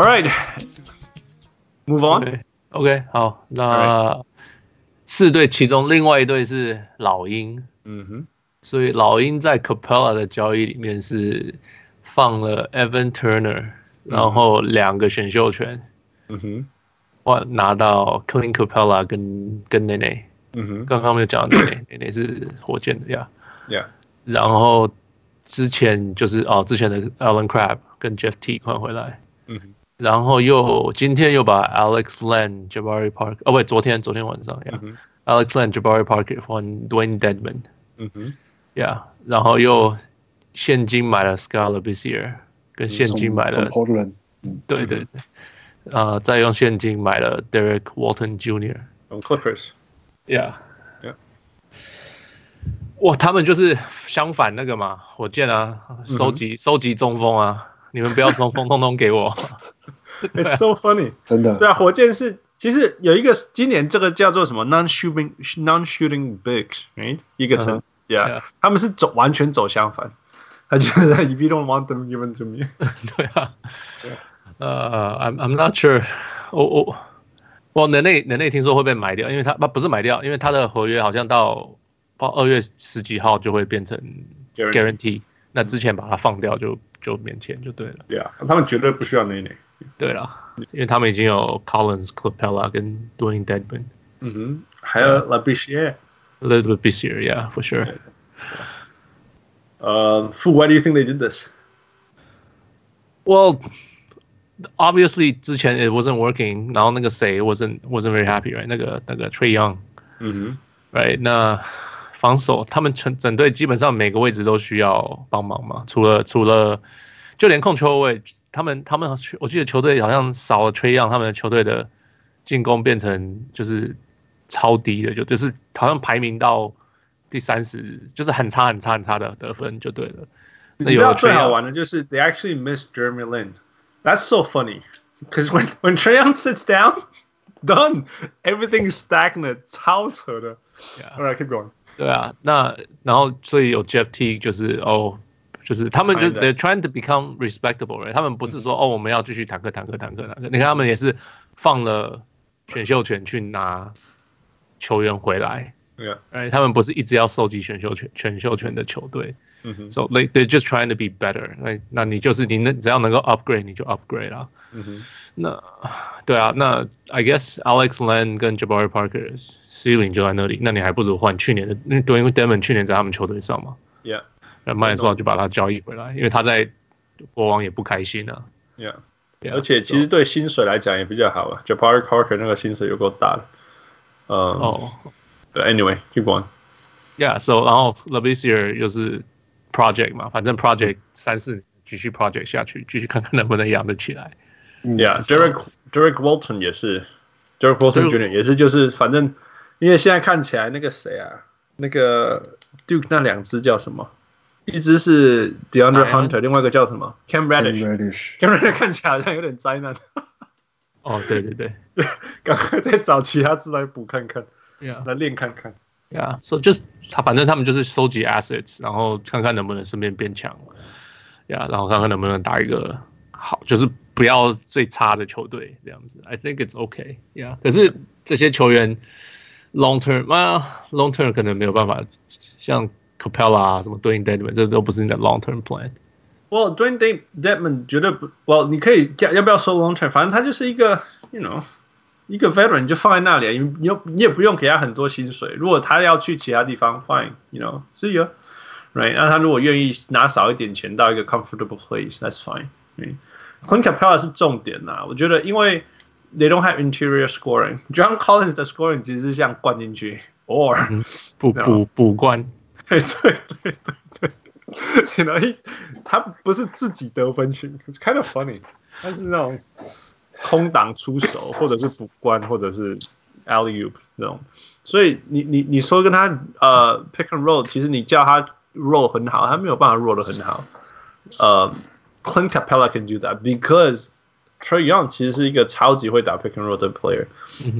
All right, move on. OK，, okay 好，那四队其中另外一队是老鹰。嗯哼，所以老鹰在 Capella 的交易里面是放了 Evan Turner，然后两个选秀权。嗯哼，我拿到 Clint Capella 跟跟 Nene。嗯哼，刚刚没有讲到 Nene，Nene 是火箭的呀。Yeah。然后之前就是哦，之前的 Allen Crabbe 跟 Jeff Teague 换回来。嗯哼。然后又今天又把 Alex Len、Jabari Parker，哦不对，昨天昨天晚上呀。嗯 Alex Len、Jabari Parker 换 Dewayne Dedmon，嗯哼，Yeah，然后又现金买了 Skal Labissiere，跟现金买了，嗯，对对对，啊、呃，再用现金买了 Derek Walton Jr. 从 Clippers，Yeah，Yeah，哇，他们就是相反那个嘛，火箭啊，收集、嗯、收集中锋啊，你们不要中锋，通通给我。It's so funny，真的，对啊，火箭是。其实有一个今年这个叫做什么？Non-shooting non-shooting bigs，right？一个称，yeah，他们是走完全走相反，他就是 if you don't want them given to me，对啊，呃，I'm I'm not sure，我我我能内能内听说会被买掉，因为他不不是买掉，因为他的合约好像到到二月十几号就会变成 guarantee，那之前把它放掉就就免钱就对了，对啊，他们绝对不需要内内，对了。因为他们已经有 Collins、Capella 跟 Dewayne Dedmon，嗯哼，还有 Labissiere，little Labissiere，yeah，for sure。呃，Fu，why do you think they did this？Well, obviously 之前 it wasn't working，然后那个谁 wasn't wasn't very happy，right？那个那个 Trae Young，嗯哼，right？那防守他们整整队基本上每个位置都需要帮忙嘛，除了除了就连控球位。 他们他们我记得球队好像少了 Young，他们的球队的进攻变成就是超低的，就就是好像排名到第三十，就是很差很差很差的得分就对了。你知道最好玩的就是 they actually miss Jeremy Lin. That's so funny because when when Young sits down, done, everything's stagnant，超扯的。Yeah. All right, keep going. 对啊，那然后所以有 Jeff T 就是哦。就是他们就 they're trying to become respectable，right? 他们不是说哦，我们要继续坦克坦克坦克坦克。你看他们也是放了选秀权去拿球员回来，对啊，哎，他们不是一直要收集选秀权选秀权的球队。嗯哼，so they they're just trying to be better。那那你就是你能只要能够 upgrade 你就 upgrade 啦。嗯哼，那对啊，那 I guess Alex Len 跟 Jabari Parker ceiling 就在那里，那你还不如换去年的，因为 Dewayne Dedmon 去年在他们球队上嘛。Yeah。那麦说就把他交易回来，因为他在国王也不开心啊。Yeah，, yeah 而且其实对薪水来讲也比较好啊。Jabari Parker 那个薪水有够大的。呃，哦，对，Anyway，keep going。Yeah，so 然后 Labissiere 又是 project 嘛，反正 project 三四年继续 project 下去，继续看看能不能养得起来。Yeah，Derek Derek Walton 也是，Derek Walton Jr. 也是，就是反正因为现在看起来那个谁啊，那个 Duke 那两只叫什么？一只是 DeAndre Hunter，另外一个叫什么？Cam Reddish。Cam Reddish 看起来好像有点灾难。哦，对对对，赶快再找其他字来补看看，Yeah，来练看看。Yeah，so just 他反正他们就是收集 assets，然后看看能不能顺便变强。Yeah，然后看看能不能打一个好，就是不要最差的球队这样子。I think it's okay。Yeah，可是这些球员 long term 啊，long term 可能没有办法像。Capella 啊，什么 Dewayne Dedmon，这都不是你的 long term plan。Well, Dewayne Dedmon 绝对不，Well，你可以要要不要说 long term，反正他就是一个，you know，一个 veteran 就放在那里，你你你也不用给他很多薪水。如果他要去其他地方，fine，you know，see you，right？那他如果愿意拿少一点钱到一个 comfortable place，that's fine。Clint Capella 是重点呐，我觉得因为 they don't have interior scoring，John Collins 的 scoring 其实是像灌进去，or 补补补灌。 对对对对对，然后他不是自己得分型，kind of funny，他是那种空档出手，或者是补关，或者是 alley oop 那种。所以你你你说跟他呃 pick and roll，其实你叫他 roll 很好，他没有办法 roll 的很好。呃，Clint Capella can do that because Trae Young 其实是一个超级会打 pick and roll 的 player。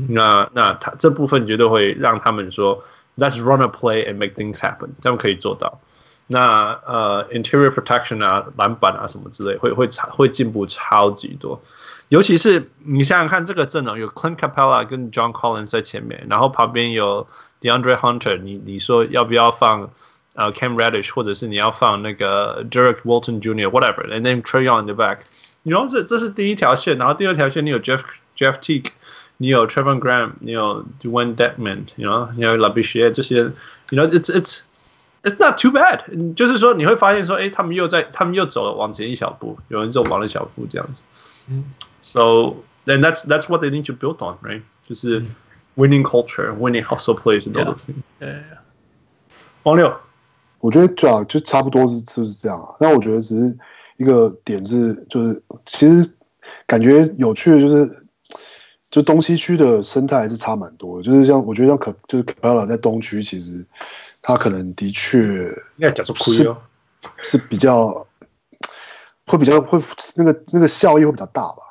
那那他这部分绝对会让他们说。Let's run a play and make things happen，这样可以做到。 那呃，interior protection 啊，篮板啊什么之类，会会超会进步超级多。尤其是你想想看，这个阵容有 Clint Capela 跟 John Collins 在前面，然后旁边有 DeAndre Hunter，你你说要不要放呃 Cam Reddish，或者是你要放那个 Derek Walton Jr.，whatever，and then Trae Young in the back。你说这这是第一条线，然后第二条线你有 Jeff Jeff Teague， 你有 Trevor Graham，你有 Dewayne Dedmon，你 you know 你有 Labissiere 这些，you know it's it's It's not too bad，就是说你会发现说，哎，他们又在，他们又走了往前一小步，有人走往了一小步这样子。嗯，So then that's that's what they need to build on, right？就是 winning culture, winning hustle plays and all those things。Yeah. 王六，我觉得主要就差不多是就是这样啊。那我觉得只是一个点是，就是其实感觉有趣的就是， 就东西区的生态还是差蛮多的。就是像我觉得像可就是 Capela 在东区其实。他可能的确应该讲出亏哦，是比较会比较会那个那个效益会比较大吧？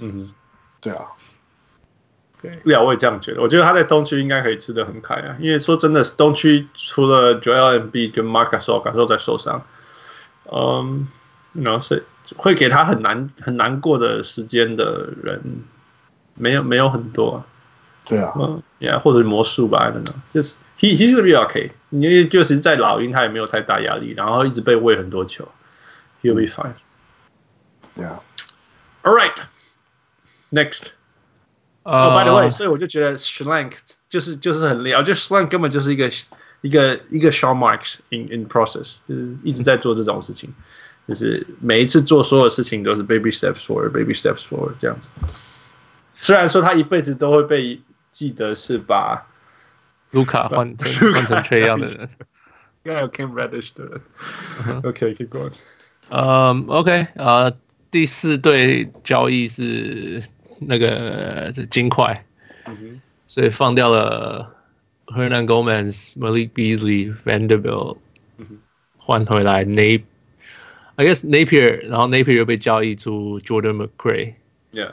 嗯，对啊，对啊，我也这样觉得。我觉得他在东区应该可以吃的很开啊，因为说真的，东区除了 Joel Embiid 跟 Marc Gasol 感受在受伤，嗯，然后是会给他很难很难过的时间的人，没有没有很多。对啊，嗯，Yeah，或者魔术吧，I don't know，就是 he he's gonna be okay，因为就是在老鹰，他也没有太大压力，然后一直被喂很多球，he'll be fine。Yeah，all right，next。哦，by the way，所以我就觉得 Schlenk 就是就是很厉害，我觉得 Schlenk 根本就是一个一个一个 Sean Marks in in process，就是一直在做这种事情，就是每一次做所有事情都是 baby steps forward，baby steps forward 这样子。 虽然说他一辈子都会被。记得是把卢卡换成换成 Trae Young 的人，应该有 Cam Reddish 的人。OK，keep going。嗯，OK，啊，第四对交易是那个这金块，所以放掉了 Hernan Gomez、Malik Beasley、Vanderbilt，换回来 Nape，I guess Napier，然后 Napier 又被交易出 Jordan McRae。Yeah。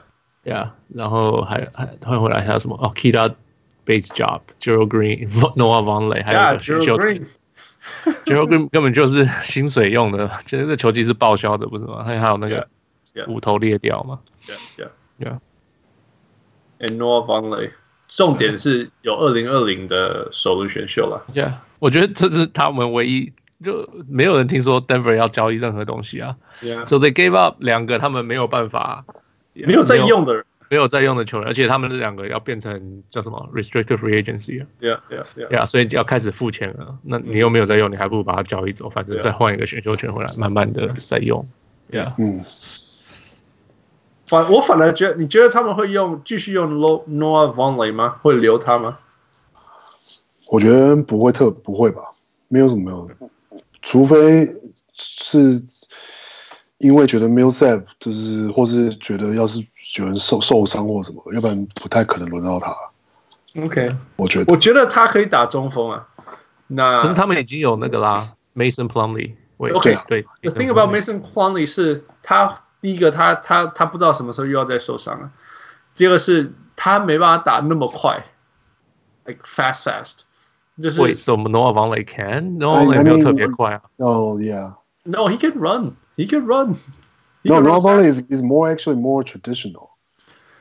Yeah，然后还还换回来还有什么？哦，Keita Bates-Diop，Gerald Green，Noah Vonleh，还有 Gerald Green，Gerald Green 根本就是薪水用的，其实这个球技是报销的，不是吗？还有还有那个骨头裂掉嘛？Yeah，Yeah，Yeah。And Noah Vonleh，重点是有二零二零的首轮选秀了。Yeah，我觉得这是他们唯一，就没有人听说 Denver 要交易任何东西啊。Yeah，So they gave up 两个他们没有办法。没有在用的人，没有在用的球员，而且他们这两个要变成叫什么 restricted free agency 啊？Yeah, yeah, yeah. Yeah，所以要开始付钱了。那你又没有在用，你还不如把它交易走，反正再换一个选秀权回来，慢慢的再用。Yeah，嗯。反我反而觉得，你觉得他们会用继续用 Noah Vonleh 吗？会留他吗？我觉得不会特不会吧，没有什么没有，除非是。因为觉得 Millsap 就是，或是觉得要是有人受受伤或什么，要不然不太可能轮到他。OK，我觉得，我觉得他可以打中锋啊。那可是他们已经有那个啦，Mason Plumlee。OK，对。The thing about Mason Plumlee 是他第一个他，他他他不知道什么时候又要再受伤了。第二个是他没办法打那么快，like fast fast。就是为什么 Noah Vonleh can？Noah 没有特别快啊。Oh yeah。No, he can run. He can run. He no, Noah Vonleh is, is more actually more traditional.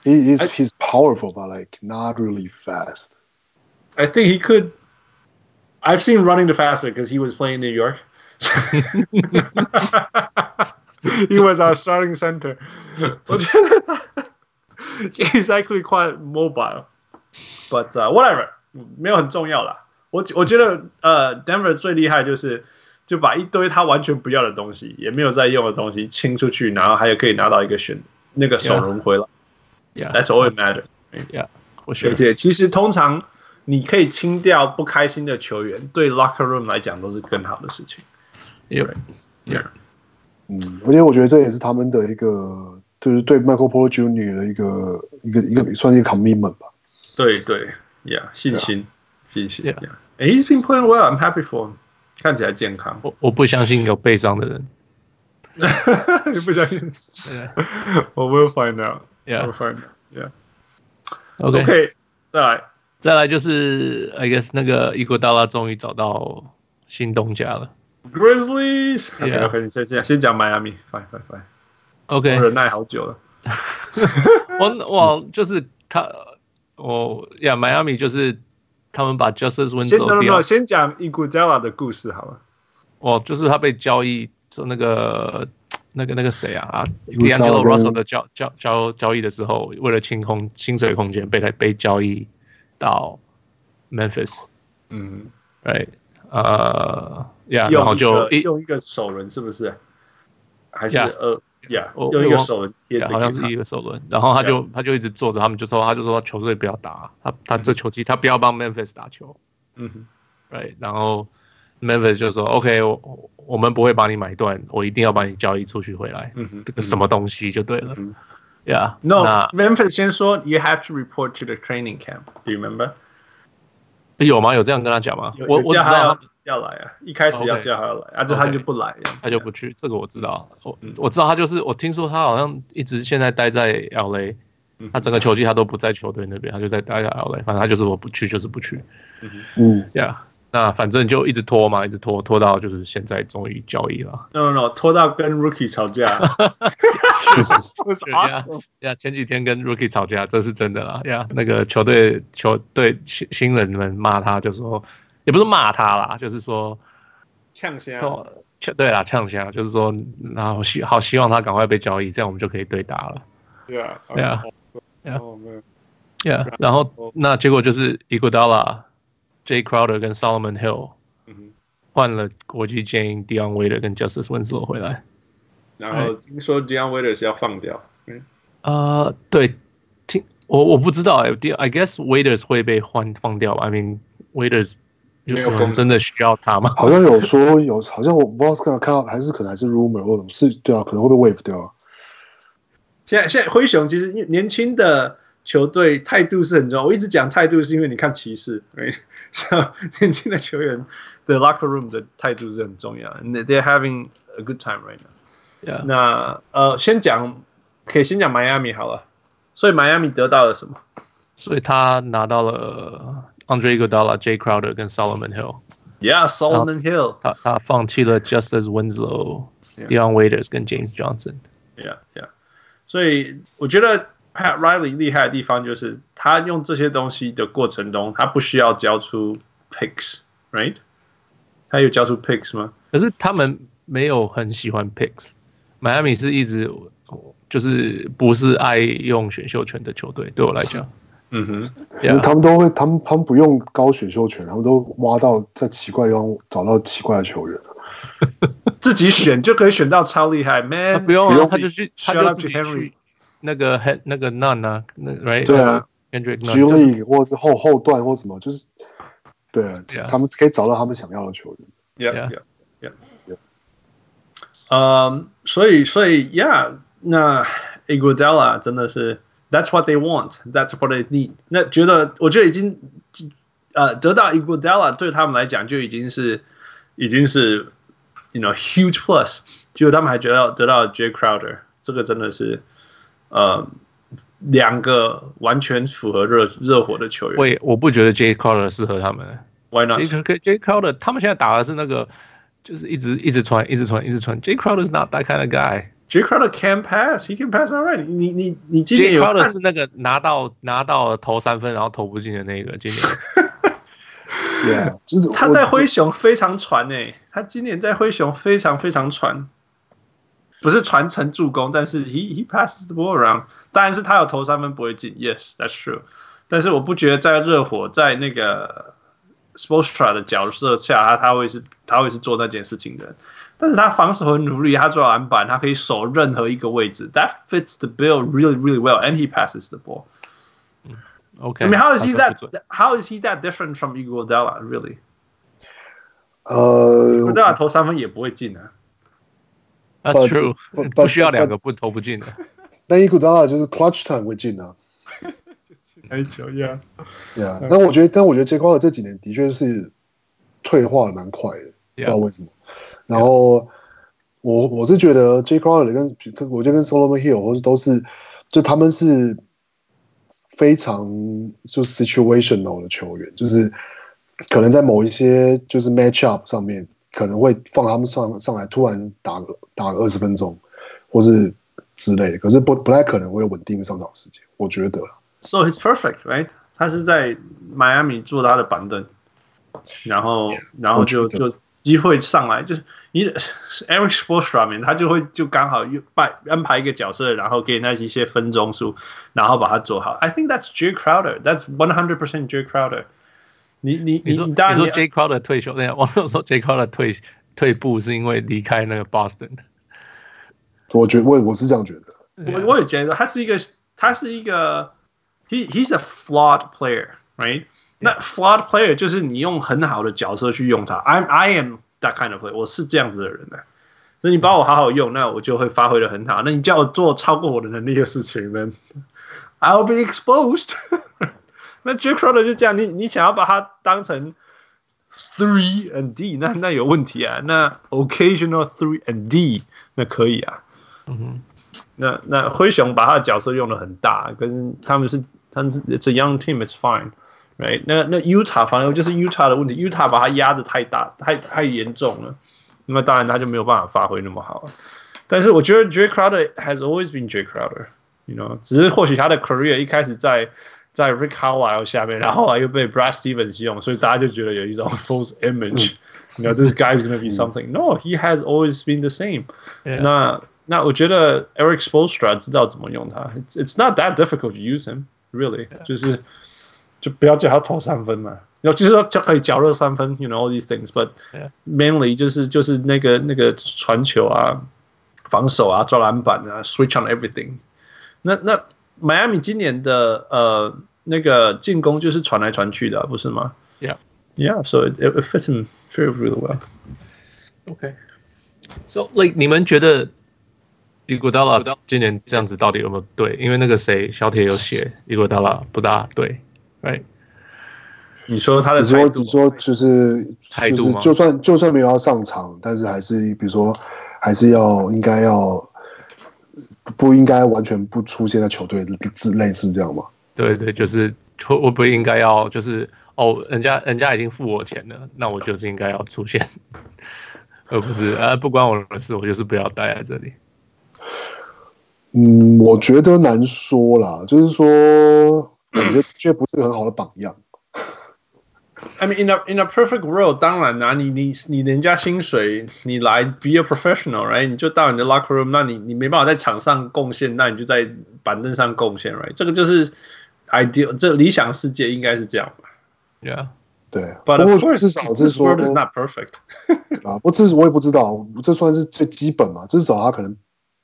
He, he's I, he's powerful, but like not really fast. I think he could. I've seen running the fast because he was playing in New York. he was our starting center. he's actually quite mobile, but uh, whatever，没有很重要啦。我我觉得呃，Denver 最厉害就是。 就把一堆他完全不要的东西，也没有在用的东西清出去，然后还有可以拿到一个选那个首轮回来。Yeah，that's all it matters. Yeah，我学姐，其实通常你可以清掉不开心的球员，对 locker room 来讲都是更好的事情。Yeah，Yeah，嗯，而且我觉得这也是他们的一个，就是对 Michael Porter Jr. 的一个一个一个算是一个 commitment 吧。对对，Yeah，信心，信心。Yeah，and he's been playing well. I'm happy for him. 看起来健康，我我不相信有背伤的人。你不相信？我 will find out. Yeah, will find out. Yeah. OK, okay 再来，再来就是，I guess 那个伊戈达拉终于找到新东家了。Grizzlies。OK Yeah. OK，你先先先讲 Miami。Fine Fine Fine。OK，我忍耐好久了。我我就是他，我呀，Miami 就是他们把 Justice 先 no no Winslow 掉 no，，先讲 Iguodala 的故事好了。哦，就是他被交易，就那个那个那个谁啊啊 Iguodala，D'Angelo Russell 的交交交交易的时候，为了清空薪水空间，被他被交易到 Memphis，嗯，right？呃，Yeah，然后就一用一个首轮是不是？还是 Yeah. 二？Yeah，一个我首轮贴着好像是一个首轮，然后他就他就一直坐着，他们就说他就说球队不要打，他他这球季他不要帮 Memphis 打球嗯哼，，right？然后 Memphis 就说 OK，我我们不会把你买断，我一定要把你交易出去回来，嗯哼，这个什么东西就对了嗯，Yeah，No，Memphis 先说，You have to report to the training camp. Do you remember? 有吗？有这样跟他讲吗？我我知道他要来啊，一开始要叫他要来，啊，这他就不来，他就不去，这个我知道。我嗯我知道他就是，我听说他好像一直现在待在 LA，嗯他整个球季他都不在球队那边，他就在待在 LA，反正他就是我不去就是不去。嗯，Yeah，那反正就一直拖嘛，一直拖拖到就是现在终于交易了。No no no，拖到跟 Rookie 吵架。Was awesome. Yeah，前几天跟 Rookie 吵架，这是真的啦。Yeah，那个球队球队新新人们骂他，就说也不是骂他啦，就是说。呛声。哦，对啦，呛声，就是说，然后希好希望他赶快被交易，这样我们就可以对打了。Yeah. Yeah. Yeah. Oh man. Yeah，然后那结果就是 Iguodala、Jay Crowder 跟 Solomon Hill 换了国际建议 Dion Waiter 跟 Justice Winslow 回来。然后听说 Dion Waiters 要放掉。嗯呃，对，听我我不知道哎，I guess Waiters 会被换放掉吧？I mean Waiters 有可能真的需要他吗？好像有说有，好像我不知道是看看到还是可能还是 rumor 或者是对啊，可能会被 wave 掉啊。现在现在灰熊其实年轻的球队态度是很重要。我一直讲态度是因为你看骑士，像年轻的球员的 locker room 的态度是很重要。And they're having a good time right now. Yeah. 那呃，先讲可以先讲 Miami 好了。所以 Miami 得到了什么？所以他拿到了 Andre Iguodala、Jay Crowder 跟 Solomon Hill。Yeah, Solomon Hill. 他他放弃了 Justice Winslow、Yeah. Dion Waiters 跟 James Johnson。Yeah, yeah. 所以我觉得 Pat Riley 厉害的地方就是他用这些东西的过程中，他不需要交出 picks，right？他有交出 picks 吗？可是他们没有很喜欢 picks。Miami 是一直就是不是爱用选秀权的球队，对我来讲。嗯哼，因为 Yeah, 他们都会，他们他们不用高选秀权，他们都挖到在奇怪的地方找到奇怪的球员。自己选就可以选到超厉害他，man！不用啊，不用他就去，他 Shout 就己 Henry 去那个 head 那个 None 啊，那 right 对啊 Nunn 就是 League 或者是后后段或什么，就是对啊 Yeah. 他们可以找到他们想要的球员。Yeah, Yeah. yeah, yeah. 嗯，所以所以 Yeah，那 Iguodala 真的是 That's what they want, that's what they need。那觉得我觉得已经呃得到 Iguodala 对他们来讲就已经是已经是 you know huge plus。结果他们还觉得得到 Jay Crowder，这个真的是呃两个完全符合热热火的球员。我也我不觉得 Jay Crowder 适合他们。 Why not？ Jay Jay Crowder 他们现在打的是那个，就是一直一直传，一直传，一直传。Jay Crowder is not that kind of guy。 Jay Crowder can pass, he can pass alright。你你你今年有 Crowder 是那个拿到拿到投三分然后投不进的那个，今年。对啊，就是他在灰熊非常传诶、欸，他今年在灰熊非常非常传，不是传承助攻，但是 he he passes the ball around。当然是他有投三分不会进，yes that's true。但是我不觉得在热火在那个 Sportstra 的角色下，他他会是他会是做那件事情的人。但是他防守很努力，他做篮板，他可以守任何一个位置，that fits the bill really really well，and he passes the ball。 OK。 I mean how is he 他说 that how is he that different from Iguodala really？呃， Iguodala 投三分也不会进啊。 That's But- true， but- 不需要两 but- 个不投不进的。那伊古达拉就是 clutch time 会进啊。还球呀，对啊，但我觉得，但我觉得 J 框的这几年的确是退化的蛮快的，不知道 Yeah，为什么。 然后我我是觉得 J Crowder 跟跟我觉得跟 Solomon Hill 或是都是，就他们是非常就 situational 的球员，就是可能在某一些就是 match up 上面可能会放他们上上来，突然打个打个二十分钟，或是之类的。可是不不太可能会有稳定的上场时间，我觉得。So it's perfect, right？他是在迈阿密坐他的板凳，然后然后就就机会上来，就是你 Eric Spoelstra 面他就会就刚好又拜安排一个角色，然后给那一些分钟数，然后把它做好。I think that's Jay Crowder. That's one hundred percent Jay Crowder. 你你你你当然你说 Jay Crowder 退休，那样网友说 Jay Crowder 退退步是因为离开那个 Boston。我觉得我我是这样觉得，我我也觉得他是一个他是一个 he he's a flawed player, right？那 flawed player 就是你用很好的角色去用它。I'm I am that kind of player，我是这样子的人呢。所以你把我好好用，那我就会发挥的很好。那你叫我做超过我的能力的事情呢，I'll be exposed。那 Jay Crowder 就这样，你你想要把它当成 three and D，那那有问题啊。那 occasional three and D，那可以啊。嗯哼。那那灰熊把他的角色用的很大，可是他们是他们是 It's a young team，it's fine。 Right，那那 Utah 反正就是 Utah 的问题，Utah 把它压得太大，太太严重了，那么当然他就没有办法发挥那么好。但是我觉得 Jay Crowder has always been Jay Crowder，you know，只是或许他的 career 一开始在在 Rick Carlisle 下面，然后后来又被 Brad Stevens 用，所以大家就觉得有一种 false image，you know this guy is gonna be something。No，he has always been the same。那那我觉得 Erik Spoelstra 知道怎么用他，it's it's not that difficult to use him，really，就是。 就不要叫他投三分嘛，然后就是说就可以搅热三分，you know all these things，but mainly 就是就是那个那个传球啊、防守啊、抓篮板啊，switch on everything 那。那那迈阿密今年的呃那个进攻就是传来传去的，不是吗？Yeah，yeah，so it it fits him very really well. Okay，so like 你们觉得伊古达拉今年这样子到底有没有对？因为那个谁小铁有写伊古达拉不大对。哎，你说他的，你说你说就是态度吗？就算就算没有要上场，但是还是比如说还是要应该要不应该完全不出现在球队之类似这样吗？对对，就是会不会应该要就是哦，人家人家已经付我钱了，那我就是应该要出现，而不是啊不关我的事，我就是不要待在这里。嗯，我觉得难说啦，就是说。我觉得却不是个很好的榜样。I mean, in a in a perfect world，当然啦、啊，你你你人家薪水，你来 be a professional，right？你就到你的 locker room，那你你没办法在场上贡献，那你就在板凳上贡献，right？这个就是 ideal，这理想世界应该是这样吧？Yeah，对。But of course, 至少是说 is not perfect 啊，不，这我也不知道，这算是最基本嘛？至少他可能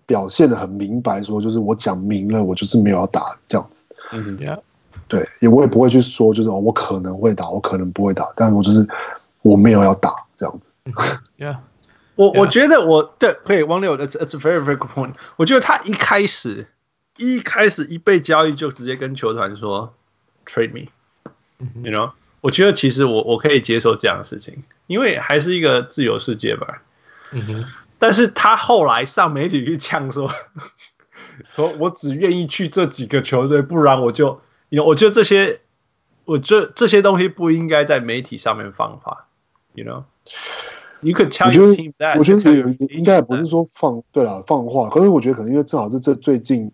表现的很明白，说就是我讲明了，我就是没有要打这样子。嗯，Yeah。对，也我也不会去说，就是我可能会打，我可能不会打，但我就是我没有要打这样子。Yeah，我我觉得我对可以，王六，it's it's a very very good point。我觉得他一开始一开始一被交易就直接跟球团说 trade me，you know，我觉得其实我我可以接受这样的事情，因为还是一个自由世界吧。嗯哼，但是他后来上媒体去呛说，说我只愿意去这几个球队，不然我就。You know, 我觉得这些，我觉得这些东西不应该在媒体上面放话。You know, you could tell your team that. 我觉得也应该也不是说放对了放话，可是我觉得可能因为正好是这最近，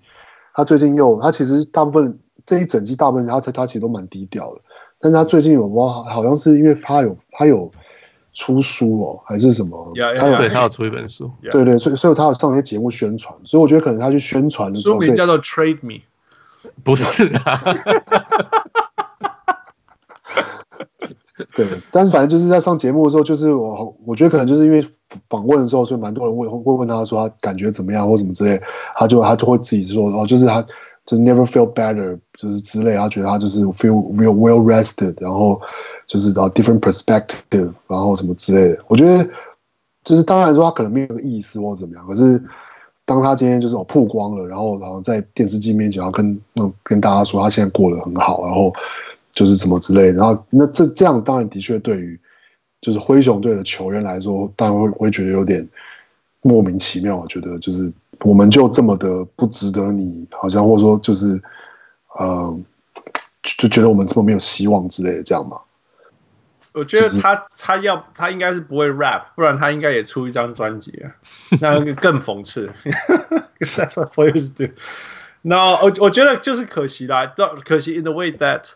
他最近又他其实大部分这一整季大部分他他其实都蛮低调的，但是他最近有哇，好像是因为他有他有出书哦，还是什么？Yeah, yeah, 他有对他有出一本书，对对，所以所以他有上一些节目宣传，所以我觉得可能他去宣传的时候，书名叫做 Trade Me。不是啊，对，但是反正就是在上节目的时候，就是我我觉得可能就是因为访问的时候，所以蛮多人会会问他说他感觉怎么样或什么之类，他就他就会自己说哦，就是他就 never feel better，就是之类，他觉得他就是 feel real well rested，然后就是啊 different perspective，然后什么之类的。我觉得就是当然说他可能没有意思或怎么样，可是。当他今天就是我曝光了，然后然后在电视机面前要跟嗯跟大家说他现在过得很好，然后就是什么之类的，然后那这这样当然的确对于就是灰熊队的球员来说，当然会会觉得有点莫名其妙。我觉得就是我们就这么的不值得你，好像或者说就是呃就觉得我们这么没有希望之类的这样嘛。我觉得他他要他应该是不会 rap，不然他应该也出一张专辑啊，那个更讽刺。That's what players do. No，我我觉得就是可惜啦，可惜 in the way that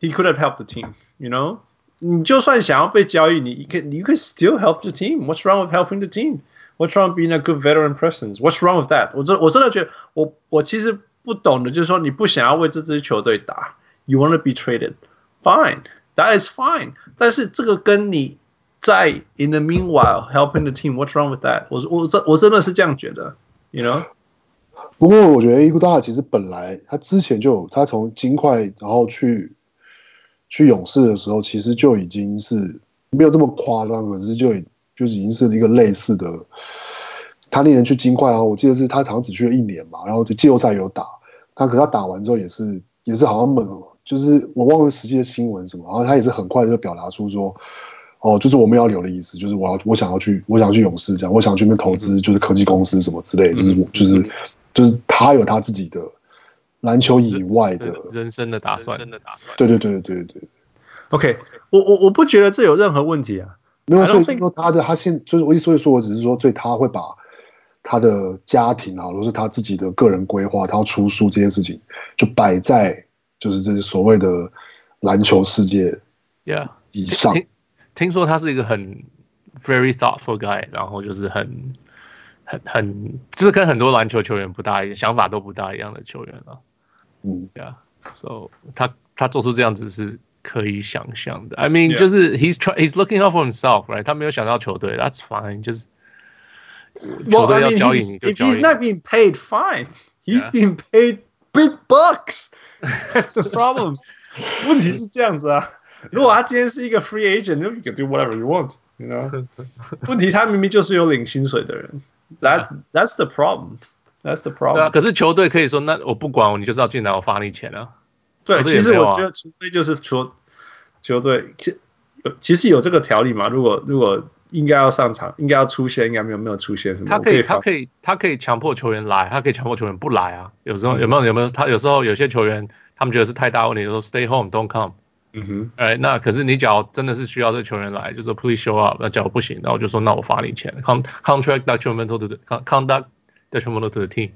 he could have helped the team. You know，你就算想要被交易，你 can you can still help the team. What's wrong with helping the team? What's wrong with being a good veteran presence? What's wrong with that? 我真我真的觉得，我我其实不懂的，就是说你不想要为这支球队打，you want to be traded, fine. That is fine， 但是这个跟你在 in the meanwhile helping the team，what's wrong with that？我我真我真的是这样觉得，you know。不过我觉得伊古达其实本来他之前就，他从金块然后去去勇士的时候，其实就已经是没有这么夸张，可是就就已经是一个类似的。他那年去金块啊，我记得是他好像只去了一年嘛，然后就季后赛有打，他可是他打完之后也是也是好像猛。就是我忘了实际的新闻什么，然后他也是很快的就表达出说，哦，就是我们要留的意思，就是我要我想要去，我想要去勇士这样，我想去那边投资，就是科技公司什么之类的，就是就是就是他有他自己的篮球以外的人生的打算，真的打算。对对对对对对。OK，我我我不觉得这有任何问题啊，没有，所以说他的他现就是我所以说我只是说，所以他会把他的家庭啊，或是他自己的个人规划，他要出书这件事情，就摆在。就是这些所谓的篮球世界，Yeah，以上听听说他是一个很 very thoughtful guy，然后就是很很很，就是跟很多篮球球员不大一样，想法都不大一样的球员了。嗯，Yeah，so 他他做出这样子是可以想象的。I mean，、yeah. 就是 he's try he's looking out for himself，right？他没有想到球队，That's fine，就是球队要交易你就交易。If he's not being paid, fine. He's being paid big bucks. That's the problem. 问题是这样子啊，如果他今天是一个 free agent, you can do whatever you want, you know. 问题他明明就是有领薪水的人，that that's the problem. That's the problem. 对啊，可是球队可以说，那我不管我，你就是要进来，我发你钱啊。对，其实我觉得球队就是说，球队其其实有这个条例嘛。如果如果 应该要上场，应该要出现，应该没有没有出现什么？他可以，他可以，他可以强迫球员来，他可以强迫球员不来啊。有时候有没有有没有？他有时候有些球员他们觉得是太大问题，就说 stay home don't come。嗯哼，哎，那可是你只要真的是需要这个球员来，就说 please show up。那假如不行，那我就说那我罚你钱，contract detrimental to the conduct detrimental to the team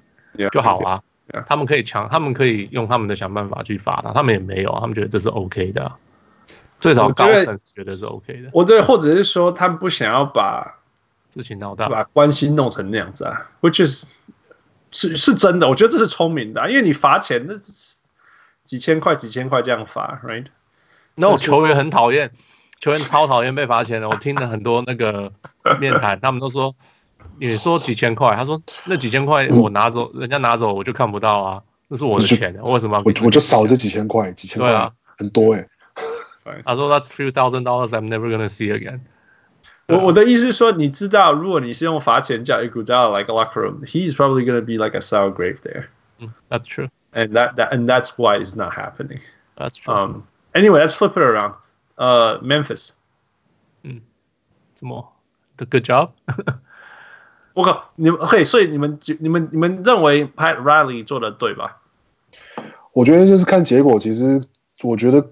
就好啊。他们可以强，他们可以用他们的想办法去罚他，他们也没有，他们觉得这是 OK 的。最少高层觉得是 OK 的，我对，或者是说他们不想要把事情闹大，把关系弄成那样子啊，which is 是是真的，我觉得这是聪明的，啊，因为你罚钱那几千块几千块这样罚，right？那我球员很讨厌，球员超讨厌被罚钱的，我听了很多那个 面谈，他们都说你说几千块，他说那几千块我拿走，嗯，人家拿走我就看不到啊，那是我的钱，我为什么要我我就少这几千块，几千块啊，很多哎，欸。他说：“That's few thousand dollars I'm never gonna see again。”我我的意思是说，你知道，如果你是用罚钱叫 Iguodala like a locker room, he's probably gonna be like a sour grave there. That's true, and that that and that's why it's not happening. That's true. Um, anyway, let's flip it around. Uh, Memphis. 嗯，怎么？The good job. 我靠，你们可以，所以你们你们你们认为 Pat Riley 做的对吧？我觉得就是看结果。其实我觉得。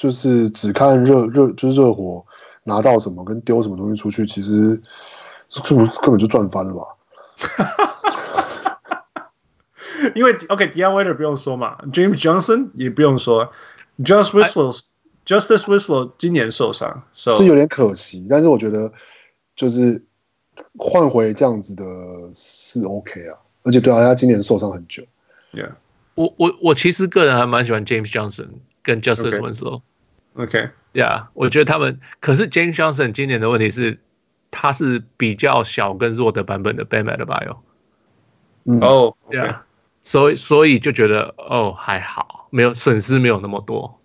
就是只看热热，就是热火拿到什么跟丢什么东西出去，其实这不根本就赚翻了吧？因为 OK，Dion Waiters 不用说嘛，James Johnson 也不用说，Just Winslow，Justice Winslow 今年受伤，so, 是有点可惜。但是我觉得就是换回这样子的是 OK 啊，而且对啊，他今年受伤很久。Yeah，我我我其实个人还蛮喜欢 James Johnson 跟 Justice Winslow。OK，Yeah，我觉得他们，可是 James Johnson 今年的问题是，他是比较小跟弱的版本的 Bam Adebayo。哦，Yeah，所以所以就觉得哦还好，没有损失没有那么多。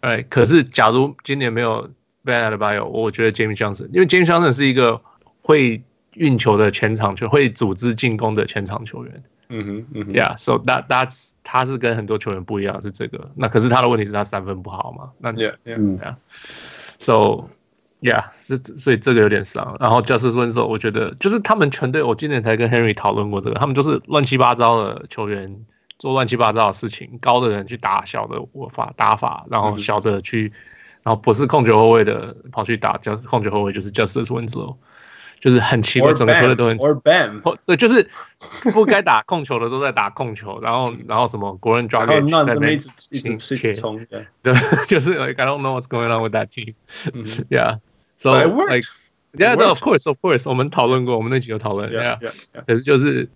哎，可是假如今年没有 Bam Adebayo，我觉得 James Johnson，因为 James Johnson 是一个会运球的前场球，会组织进攻的前场球员。嗯哼，嗯哼，Yeah，so that that's 他是跟很多球员不一样，是这个。那可是他的问题是他三分不好嘛？那 Yeah，Yeah，So yeah，这所以这个有点伤。然后 Justice Winslow，我觉得就是他们全队，我今年才跟 Henry 讨论过这个，他们就是乱七八糟的球员做乱七八糟的事情，高的人去打小的我法打法，然后小的去然后不是控球后卫的跑去打叫控球后卫，就是 Justice Winslow，就是很奇怪，整个球队都很 or Bam，对，就是不该打控球的都在打控球，然后然后什么 Goran Dragic 在那边一直一直冲，对，就是 like I don't know what's going on with that team，yeah，so like yeah no of course of course 我们讨论过，我们那集有讨论，yeah，可是就是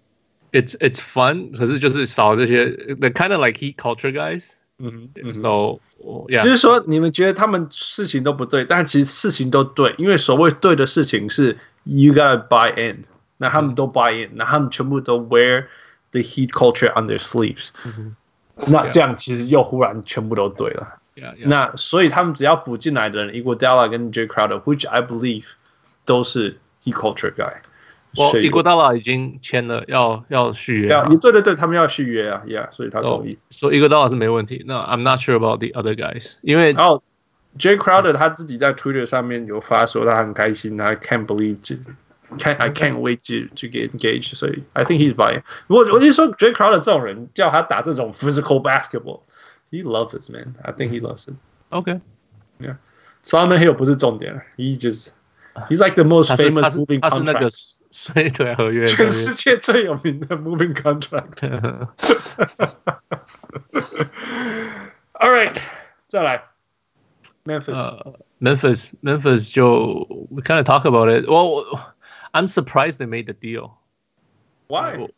it's it's fun，可是就是少这些 the kind of like heat culture guys。嗯嗯，so，就是说你们觉得他们事情都不对，但其实事情都对，因为所谓对的事情是 you gotta buy in，那他们都 buy in，那他们全部都 wear the heat culture on their sleeves，那这样其实又忽然全部都对了。那所以他们只要补进来的人，Iguodala 跟 Jay Crowder，which I believe 都是 heat culture guy。我伊戈达拉已经签了，要要续约。你对对对，他们要续约啊，Yeah，所以他同意。所以伊戈达拉是没问题。那 I'm not sure about the other guys，因为然 后 Jay Crowder 他自己在 Twitter 上面有发说他很开心，他 can't believe，can't I can't wait to to get engaged，所以 I think he's buying。我我就说 Jay Crowder 这种人叫他打这种 physical basketball，he loves it man，I think he loves it。OK，Yeah，Solomon Hill 不是重点，he just he's like the most famous moving contract。衰退合约，全世界最有名的 moving contract。 All right，再来 ，Memphis。Uh, Memphis, Memphis 就 we kind of talk about it. Well, I'm surprised they made the deal. Why？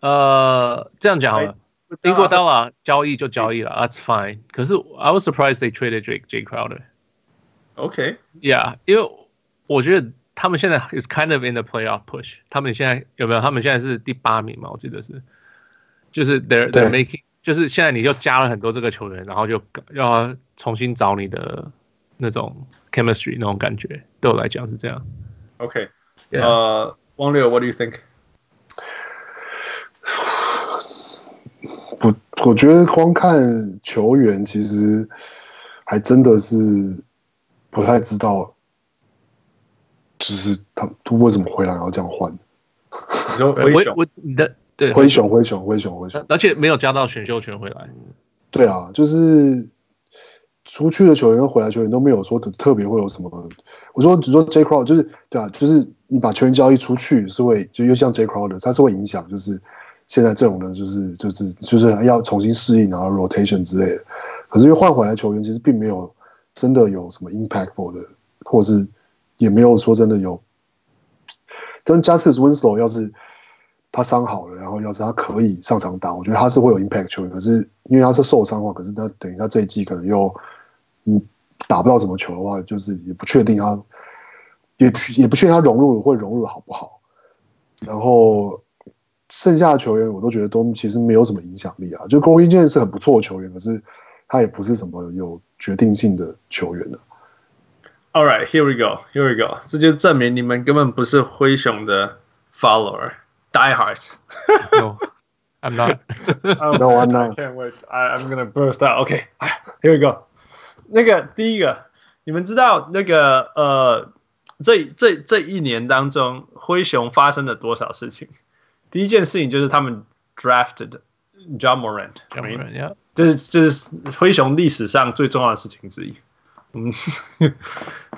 呃，这样讲好了，英国刀啊，交易就交易了，That's fine。可是 I was surprised they traded Jake Jake Crowder. OK。Yeah，因为我觉得。他们现在 is kind of in the playoff push。他们现在有没有？他们现在是第八名嘛？我记得是，就是 they're they're making， 就是现在你就加了很多这个球员，然后就要重新找你的那种 chemistry 那种感觉。对我来讲是这样。OK，呃，汪六，What do you think？我我觉得光看球员，其实还真的是不太知道。就是他为什么回来要这样换？我我，你的对灰熊，灰熊，灰熊，灰熊，而且没有加到选秀权回来。对啊，就是出去的球员跟回来球员都没有说特别会有什么。我说只说 J Crowder 就是对啊，就是你把球员交易出去是会，就又像 J Crowder，他是会影响，就是现在这种的，就是就是就是要重新适应，然后 rotation 之类的。可是因为换回来球员其实并没有真的有什么 impactful 的，或是。也没有说真的有，但 Justice Winslow 要是他伤好了，然后要是他可以上场打，我觉得他是会有 impact 球员。可是因为他是受伤的话，可是他等于他这一季可能又嗯打不到什么球的话，就是也不确定他也不也不确定他融入会融入的好不好。然后剩下的球员我都觉得都其实没有什么影响力啊。就公益健是很不错的球员，可是他也不是什么有决定性的球员呢、啊。All right, here we go, here we go. 这就证明你们根本不是灰熊的 follower, die hard. no, I'm not. no, I'm not. I can't wait. I, I'm gonna burst out. Okay, here we go. 那个第一个，你们知道那个呃，这这这一年当中，灰熊发生了多少事情？第一件事情就是他们 drafted Ja Morant. Ja Morant, yeah. 这是这是灰熊历史上最重要的事情之一。嗯，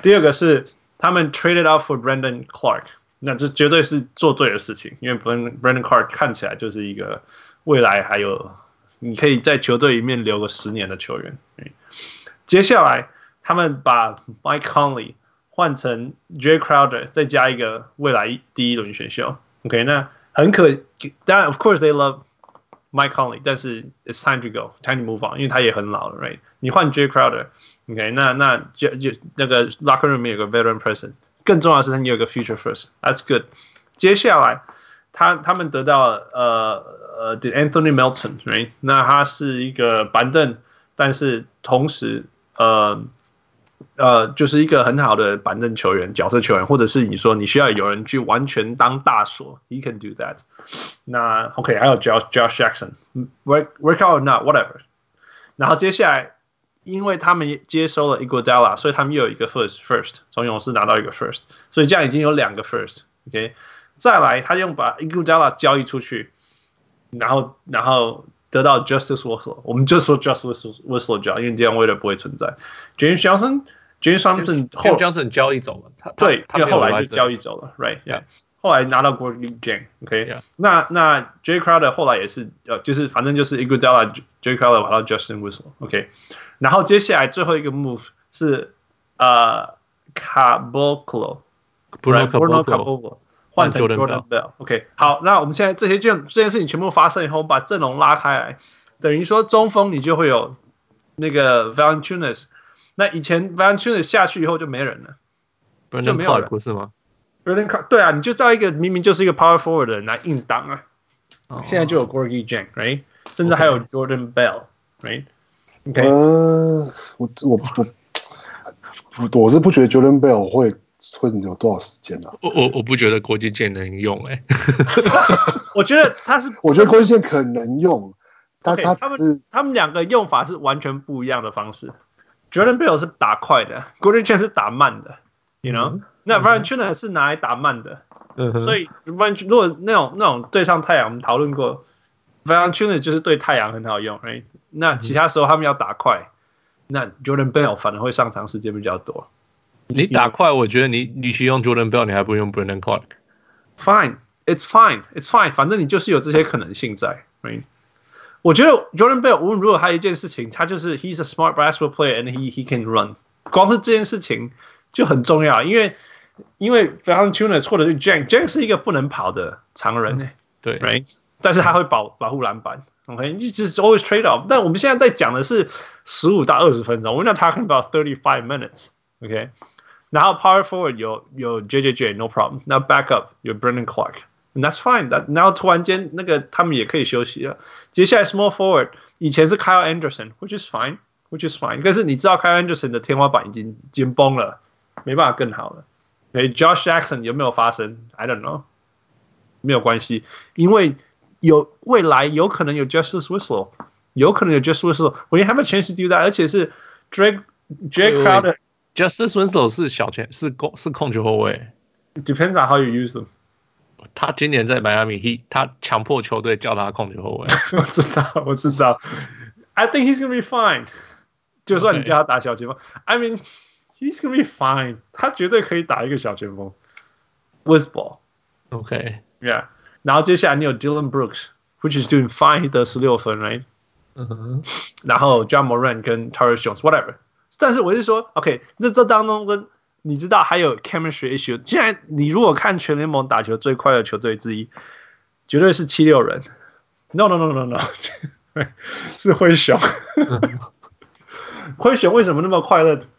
第二个是他们 traded out for Brandon Clark， 那这绝对是做对的事情，因为 Brandon Brandon Clark 看起来就是一个未来还有你可以在球队里面留个十年的球员。接下来他们把 Mike Conley 换成 Jay Crowder，再加一个未来第一轮选秀。OK，那很可，当然 Of course they love Mike Conley，但是 It's time to go，time to move on，因为他也很老了，Right？你换 Jay Crowder。OK，那那就就那个 locker room 里面有个 veteran presence，更重要的是他有个 future first，that's good。接下来他他们得到了呃呃 the Anthony Melton，right？那他是一个板凳，但是同时呃呃就是一个很好的板凳球员、角色球员，或者是你说你需要有人去完全当大锁，he can do that。那 OK，还有 Josh Josh Jackson，work work out or not whatever。然后接下来。 因为他们接收了 Iguodala，所以他们又有一个 first first 从勇士拿到一个 first，所以这样已经有两个 first。OK，再来他用把 Iguodala 交易出去，然后然后得到 Justice Winslow，我们就说 Justice Winslow 就好，因为 Dion Waiters 不会存在。James Johnson，James Johnson，James Johnson 交易走了，他对，因为后来就交易走了，Right，Yeah，后来拿到 Gorgui Dieng，OK，那那 Jay Crowder 后来也是呃，就是反正就是 Iguodala，Jay Crowder 拿到 Justin Winslow，OK，然后接下来最后一个 move 是呃 Caboclo，Bruno Caboclo。换成 Jordan Bell，OK，好，那我们现在这些卷这件事情全部发生以后，我们把阵容拉开来，等于说中锋你就会有那个 Valentunas，那以前 Valentunas 下去以后就没人了就没有了，不是吗对啊，你就造一个明明就是一个 Power Forward 的人来硬挡啊，oh. 现在就有 Gorgui Dieng，right？甚至还有 Jordan Bell，right？OK，、okay. 呃，我我我我我是不觉得 Jordan Bell 会。会有多少时间呢、啊？我我我不觉得国际键能用哎、欸 我觉得他是，我觉得国际键可能用，但他他们他们两个用法是完全不一样的方式。Jordan Bell 是打快的，国际线是打慢的，you know？、嗯、那 Valanciunas 是拿来打慢的，嗯、所以 Valanciunas 如果那种那种对上太阳，我们讨论过 Valanciunas 就是对太阳很好用，right？那其他时候他们要打快，那 Jordan Bell 反而会上场时间比较多。你打快，我觉得你你去用 Jordan Bell，你还不用 Brandon Clarke？Fine，it's fine，it's fine。反正你就是有这些可能性在。Right? 我觉得 Jordan Bell 无论如何还有一件事情，他就是 he's a smart basketball player and he he can run。光是这件事情就很重要，因为因为 Valanciunas 或者是 Dieng，Dieng 是一个不能跑的常人、嗯、对，Right？但是他会保保护篮板。OK，just always trade off。但我们现在在讲的是十五到二十分钟，we're not talking about thirty five minutes。OK。然后 power forward 有有 JJJ no problem，那 backup 有 Brandon Clarke，and that's fine。然后突然间那个他们也可以休息了。接下来 small forward 以前是 Kyle Anderson，which is fine，which is fine。但是你知道 Kyle Anderson 的天花板已经紧绷了，没办法更好了。 诶，Josh Jackson 有没有发生？I don't know，没有关系，因为有未来有可能有 Justice Winslow，有可能有 Justice Winslow。When you have a chance to do that，而且是 Drake Drake Crowder。Justice Winslow 是小前是控是控球后卫，depends on how you use them。他今年在迈阿密，he 他强迫球队叫他控球后卫。我知道，我知道。I think he's gonna be fine。就算你叫他打小前锋，I mean he's gonna be fine。他绝对可以打一个小前锋。With ball。OK，yeah。然后接下来你有 Dylan Brooks，which is doing fine，得十六分，right？嗯哼。然后 Ja Morant 跟 Tyus Jones，whatever。但是我是说，OK，那这当中，你知道还有 chemistry issue。既然你如果看全联盟打球最快的球队之一，绝对是七六人。No no no no no，是灰熊。灰熊为什么那么快乐？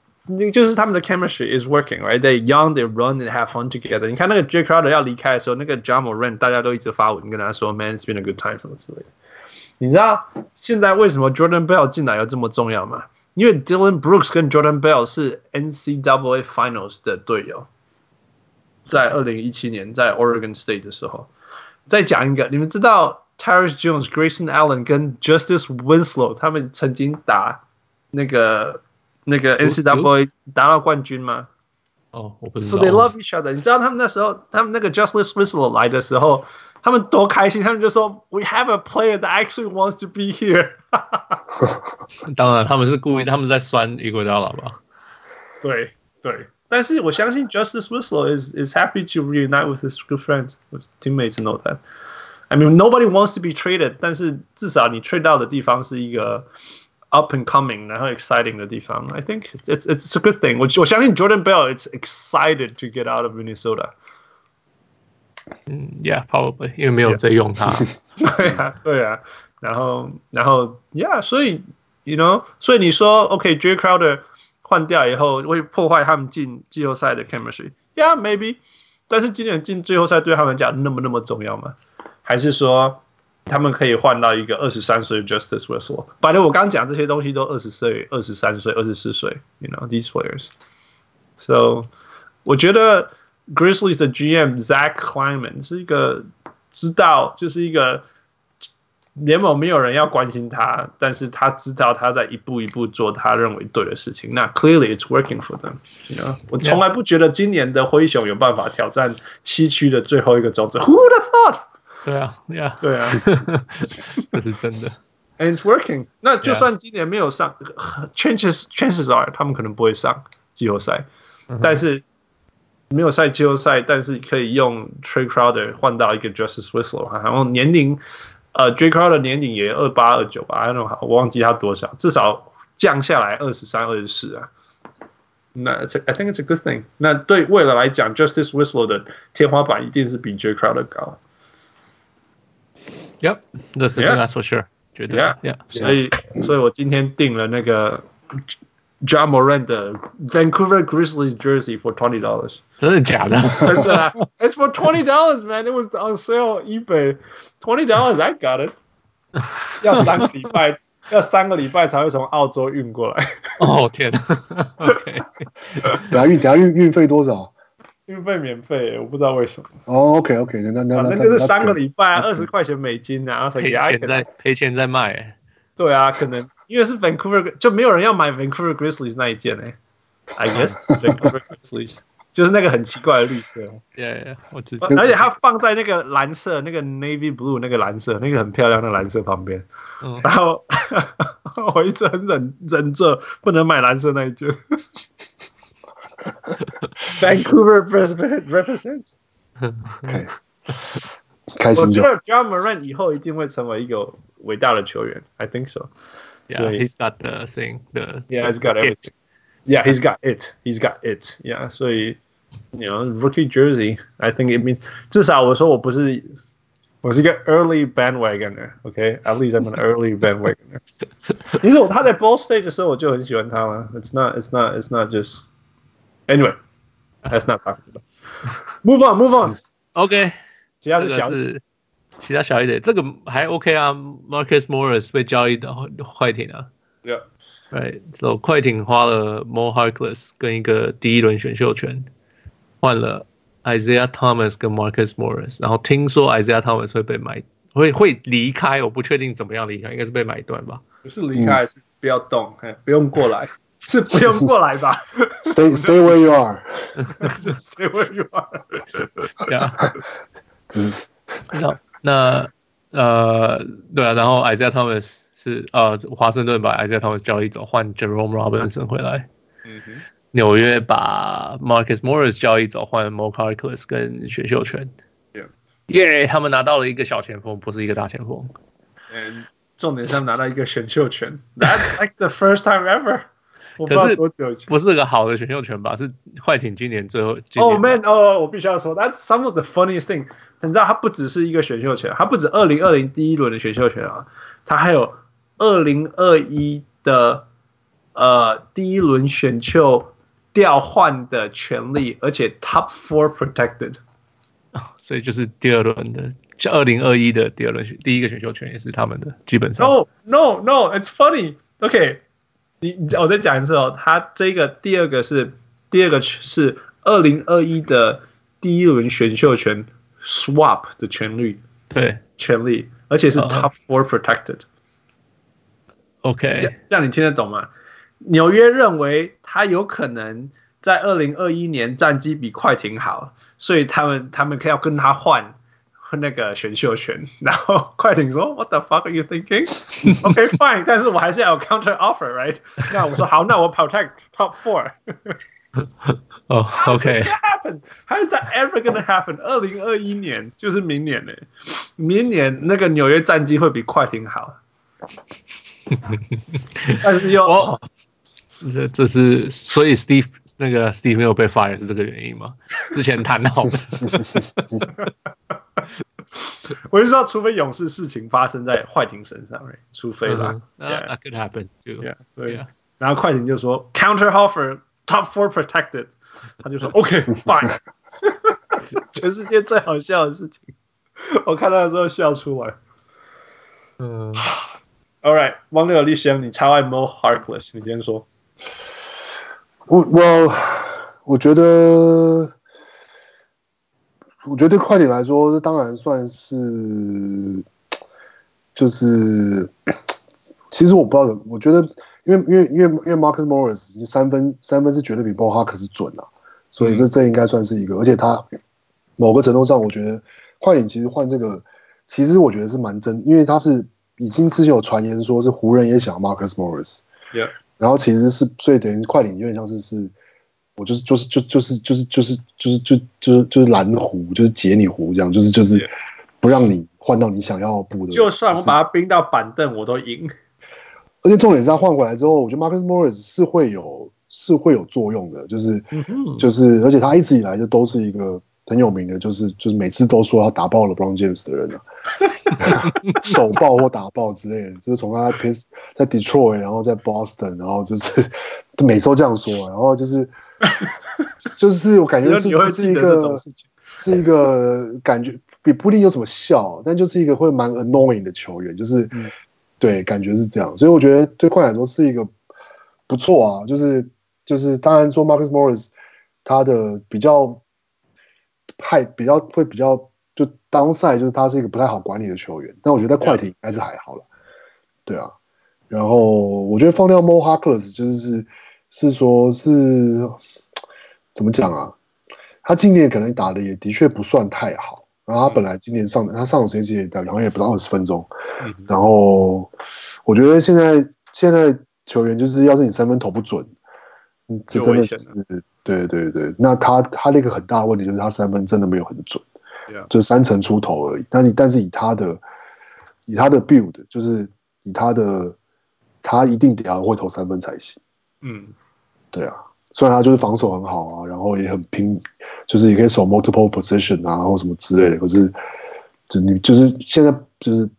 就是他们的 chemistry is working，right？They young, they run, they have fun together。你看那个 Jae Crowder 要离开的时候，那个 Ja Morant 大家都一直发文跟他说，Man，it's been a good time 什么之类的。你知道现在为什么 Jordan Bell 进来又这么重要吗？因为 Dylan Brooks 跟 Jordan Bell 是 NCAA Finals 的队友，在二零一七年在 Oregon State 的时候，再讲一个，你们知道 Tyus Jones、Grayson Allen 跟 Justice Winslow 他们曾经打那个 那个 NCAA 拿到冠军吗？哦，我不知道。So they love each other。你知道他们那时候，他们那个 Justice Winslow 来的时候。他们多开心！他们就说：“We have a player that actually wants to be here。 ”当然，他们是故意，他们在酸伊戈达拉吧？对对，但是我相信 Justice Winslow is is happy to reunite with his good friends, with teammates. Know that. I mean, nobody wants to be traded，但是至少你 trade 到的地方是一个 up and coming，然后 exciting 的地方。I think it's it's a good thing。我我相信 Jordan Bell is excited to get out of Minnesota。嗯，Yeah，probably，因为没有在用它。对啊，对啊，然后，然后，Yeah，所以，You know，所以你说，OK，Jae Crowder 换掉以后会破坏他们进季后赛的 chemistry？Yeah，maybe，但是今年进季后赛对他们讲那么那么重要吗？还是说 他们可以换到一个二十三岁的 Justice Winslow？反正我刚刚讲这些东西都二十岁、二十三岁、二十四岁，You know，these players。So，我觉得。Grizzlies 的 GM Zach Kleiman 是一个知道，就是一个联盟没有人要关心他，但是他知道他在一步一步做他认为对的事情。那 Clearly it's working for them。You know? 我从来不觉得今年的灰熊有办法挑战西区的最后一个种子。Who would have thought？ 对啊，对啊，对啊，这是真的。 and it's working。那就算今年没有上 chances chances are 他们可能不会上季后赛，但是没有赛季后赛，但是可以用 Trey Crowder 换到一个 Justice Winslow，然后年龄呃 Trey Crowder 年龄也二八二九吧，I don't know，我忘记他多少，至少降下来二十三二十四啊。那 I think it's a good thing。那对未来来讲，Justice Winslow 的天花板一定是比 Jay Crowder 高。 Yep, that's that's for sure。绝对，Yeah, yeah。所以，所以我今天订了那个 Ja Morant 的 Vancouver Grizzlies jersey for twenty dollars。真的假的？真的啊！It's for twenty dollars, man. It was on sale eBay. Twenty dollars, I got it。要三个礼拜。要三个礼拜才会从澳洲运过来。哦天哪！OK，等下运等下运运费多少？ 运费免费，我不知道为什么。哦，OK OK，那那那就是三个礼拜二十块钱美金啊，然后才赔钱在赔钱在卖。对啊，可能因为是 Vancouver，就没有人要买 Vancouver Grizzlies 那一件呢。I guess Vancouver Grizzlies。就是那个很奇怪的绿色，yeah, yeah, 我知道。而且它放在那个蓝色，那个 navy blue 那个蓝色，那个很漂亮的蓝色旁边。嗯、然后 我一直很忍忍着不能买蓝色那一件。Vancouver represent。开心。我觉得 Ja Morant 以后一定会成为一个伟大的球员。I think so. Yeah, he's got the thing. The yeah, he's got everything. Yeah, he's got it. He's got it. Yeah，所以，you know, rookie jersey. I think it means 至少我说我不是，我是一个 early bandwagoner. OK, at least I'm an early bandwagoner. 其实我他在 ball stage 的时候我就很喜欢他了。It's not. It's not. It's not just. Anyway, that's not talking about. Move on. Move on. OK，其他是小，其他小一点，这个还 OK 啊。Marcus Morris 被交易到快艇啊。Yeah. Right，所以快艇花了 Mo Harkless 跟一个第一轮选秀权，换了 Isaiah Thomas 跟 Marcus Morris，然后听说 Isaiah Thomas 会被买，会会离开，我不确定怎么样离开，应该是被买断吧？不是离开，是不要动，不用过来， 是不用过来吧？Stay Stay where you are. Just stay where you are. Yeah. 那那呃，对啊，然后 Isaiah Thomas。是呃，华盛顿把 Isaiah Thomas 交易走，换 Jerome Robinson 回来。嗯哼。纽约把 Marcus Morris 交易走，换 Mo Carcles 跟选秀权。Yeah. Yeah，他们拿到了一个小前锋，不是一个大前锋。嗯，重点是他们拿到一个选秀权。That's like the first time ever。可是不是个好的选秀权吧？是快艇今年最后。Oh man，哦，我必须要说，That's some of the funniest thing。你知道，它不只是一个选秀权，它不止二零二零第一轮的选秀权啊，它还有。二零二一的呃第一轮选秀调换的权利，而且 top four protected，所以就是第二轮的，就二零二一的第二轮选第一个选秀权也是他们的，基本上。No no no，it's funny。OK，你我再讲一次哦，他这个第二个是第二个是二零二一的第一轮选秀权 swap 的权利，对，权利，而且是 top four protected。OK，这这样你听得懂吗？纽约认为他有可能在二零二一年战绩比快艇好，所以他们他们可以要跟他换那个选秀权。然后快艇说：“What the fuck are you thinking? OK, fine，但是我还是要 counter offer, right？” 那我说好，那我 protect top four。哦，OK。How is that ever gonna happen？二零二一年就是明年呢，明年那个纽约战绩会比快艇好。但是又，哦，这这是所以 Steve 那个 Steve 没有被 fire 是这个原因吗？之前谈好的，我就知道，除非勇士事情发生在快艇身上，除非啦，That could happen too，对，然后快艇就说 counter offer top four protected，他就说 OK fine，全世界最好笑的事情，我看到的时候笑出来，嗯。All right，王六立先，你超爱 Mo Harkless，你先说。我我我觉得，我觉得对快艇来说，这当然算是，就是，其实我不知道，我觉得，因为因为因为因为 Marcus Morris 三分三分是绝对比 b o Harkless 准啊，所以这这应该算是一个，而且他某个程度上，我觉得快艇其实换这个，其实我觉得是蛮真，因为他是。已经之前有传言说是湖人也想 Marcus Morris。Yeah. 然后其实是所以等于快艇有点像是是，我就是就是就就是就是就是就是就就是就是蓝湖，就是解你湖这样，就是就是不让你换到你想要补的。就算我把他冰到板凳，我都赢。而且重点是他换回来之后，我觉得 Marcus Morris 是会有是会有作用的，就是、嗯、就是，而且他一直以来就都是一个很有名的，就是就是每次都说要打爆了 LeBron James 的人啊，手爆或打爆之类的，就是从他在 Detroit，然后在 Boston，然后就是 每周这样说，然后就是 就是我感觉是是一个是一个感觉比不一定有什么效，但就是一个会蛮 annoying 的球员，就是。嗯。对，感觉是这样，所以我觉得对快艇来说是一个不错啊，就是就是当然说 Marcus Morris 他的比较派比较会比较就当赛就是他是一个不太好管理的球员，但我觉得在快艇应该是还好了，对啊，然后我觉得放掉 Mo Harkless 就是是是说是怎么讲啊？他今年可能打的也的确不算太好。然后他本来今年上的，他上的时间也然后也不到二十分钟。然后我觉得现在现在球员就是要是你三分投不准，嗯，这真的是对对对。那他他那个很大的问题就是他三分真的没有很准，就三成出头而已。但是但是以他的以他的 build，就是以他的他一定得要会投三分才行。嗯，对啊。虽然他就是防守很好啊，然后也很拼，就是也可以守 multiple position 啊，或什么之类的。可是，就你就是现在就是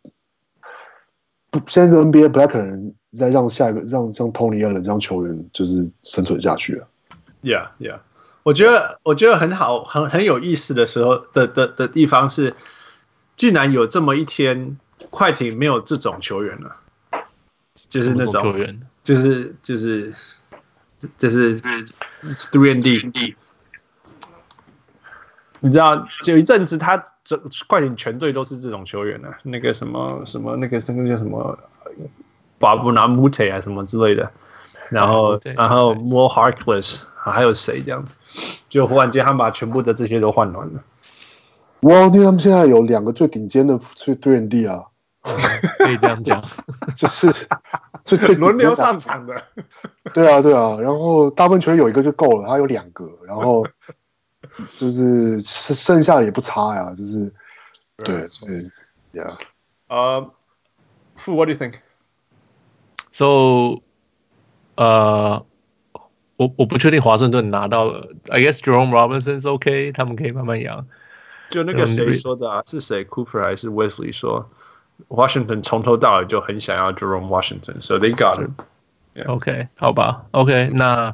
不，现在的 NBA 不太可能再让下一个让像 Tony Allen 这样球员就是生存下去了。Yeah, yeah，我觉得我觉得很好，很很有意思的时候的的的地方是，竟然有这么一天，快艇没有这种球员了，就是那种，种就是就是。这是 three and D，你知道，有一阵子他这快艇全队都是这种球员呢、啊，那个什么什么那个那个叫什么，巴布拿穆特啊什么之类的，然后然后 More Harkless 还有谁这样子，就忽然间他们把全部的这些都换完了。哇，因为他们现在有两个最顶尖的 three and D 啊，可以这样讲，就是。就轮流上场的，对啊，对啊，然后大部分球员有一个就够了，他有两个，然后就是剩下的也不差呀，就是对，所以，Yeah，呃，Fu，What do you think？So，呃，我我不确定华盛顿拿到了，I guess Jerome Robinson is OK，他们可以慢慢养。就那个谁说的啊？是谁？Cooper 还是 Wesley 说？Washington 从头到尾就很想要 Jerome Washington，so they got him. Yeah. OK，好吧，OK，那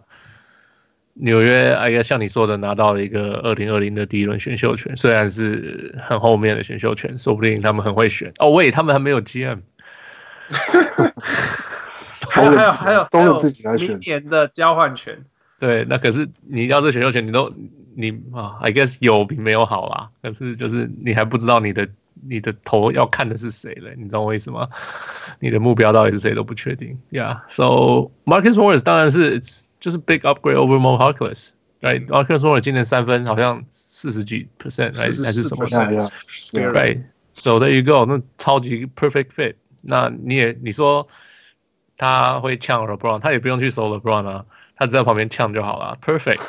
纽约，I guess 像你说的，拿到了一个二零二零的第一轮选秀权，虽然是很后面的选秀权，说不定他们很会选。哦，喂，他们还没有 GM，还有还有还有都有自己来选明年的交换权。对，那可是你要这选秀权，你都你啊，I guess 有比没有好啦。可是就是你还不知道你的。你的头要看的是谁嘞？你知道我意思吗？你的目标到底是谁都不确定。Yeah，so Marcus Morris 当然是就是 big upgrade over Mo Harkless。Right，Marcus Morris 今年三分好像四十几 percent，还是还是什么？Right，so there you go，那超级 perfect fit。那你也你说他会呛 LeBron，他也不用去守 LeBron 啊，他只在旁边呛就好了。Perfect。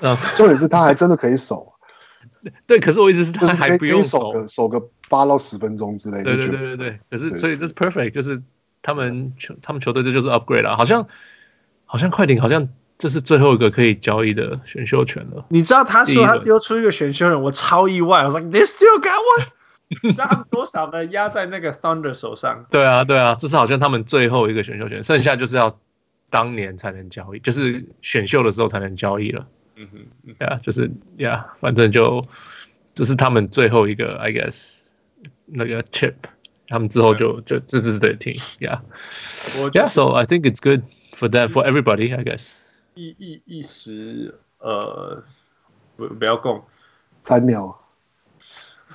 嗯，重点是他还真的可以守。对，可是我意思是，他还不用守守个八到十分钟之类的。对对对对对。可是，所以这是 perfect，就是他们球他们球队这就是 upgrade 了。好像好像快艇好像这是最后一个可以交易的选秀权了。你知道他说他丢出一个选秀权，我超意外。我说 they still got one，你知道他们多少呢？压在那个 Thunder 手上。对啊对啊，这是好像他们最后一个选秀权，剩下就是要当年才能交易，就是选秀的时候才能交易了。嗯哼，呀，就是呀，反正就这是他们最后一个，I guess 那个 chip，他们之后就就自自的听，yeah，yeah，so I think it's good for them for everybody，I guess。一一一时呃，不不要共三秒，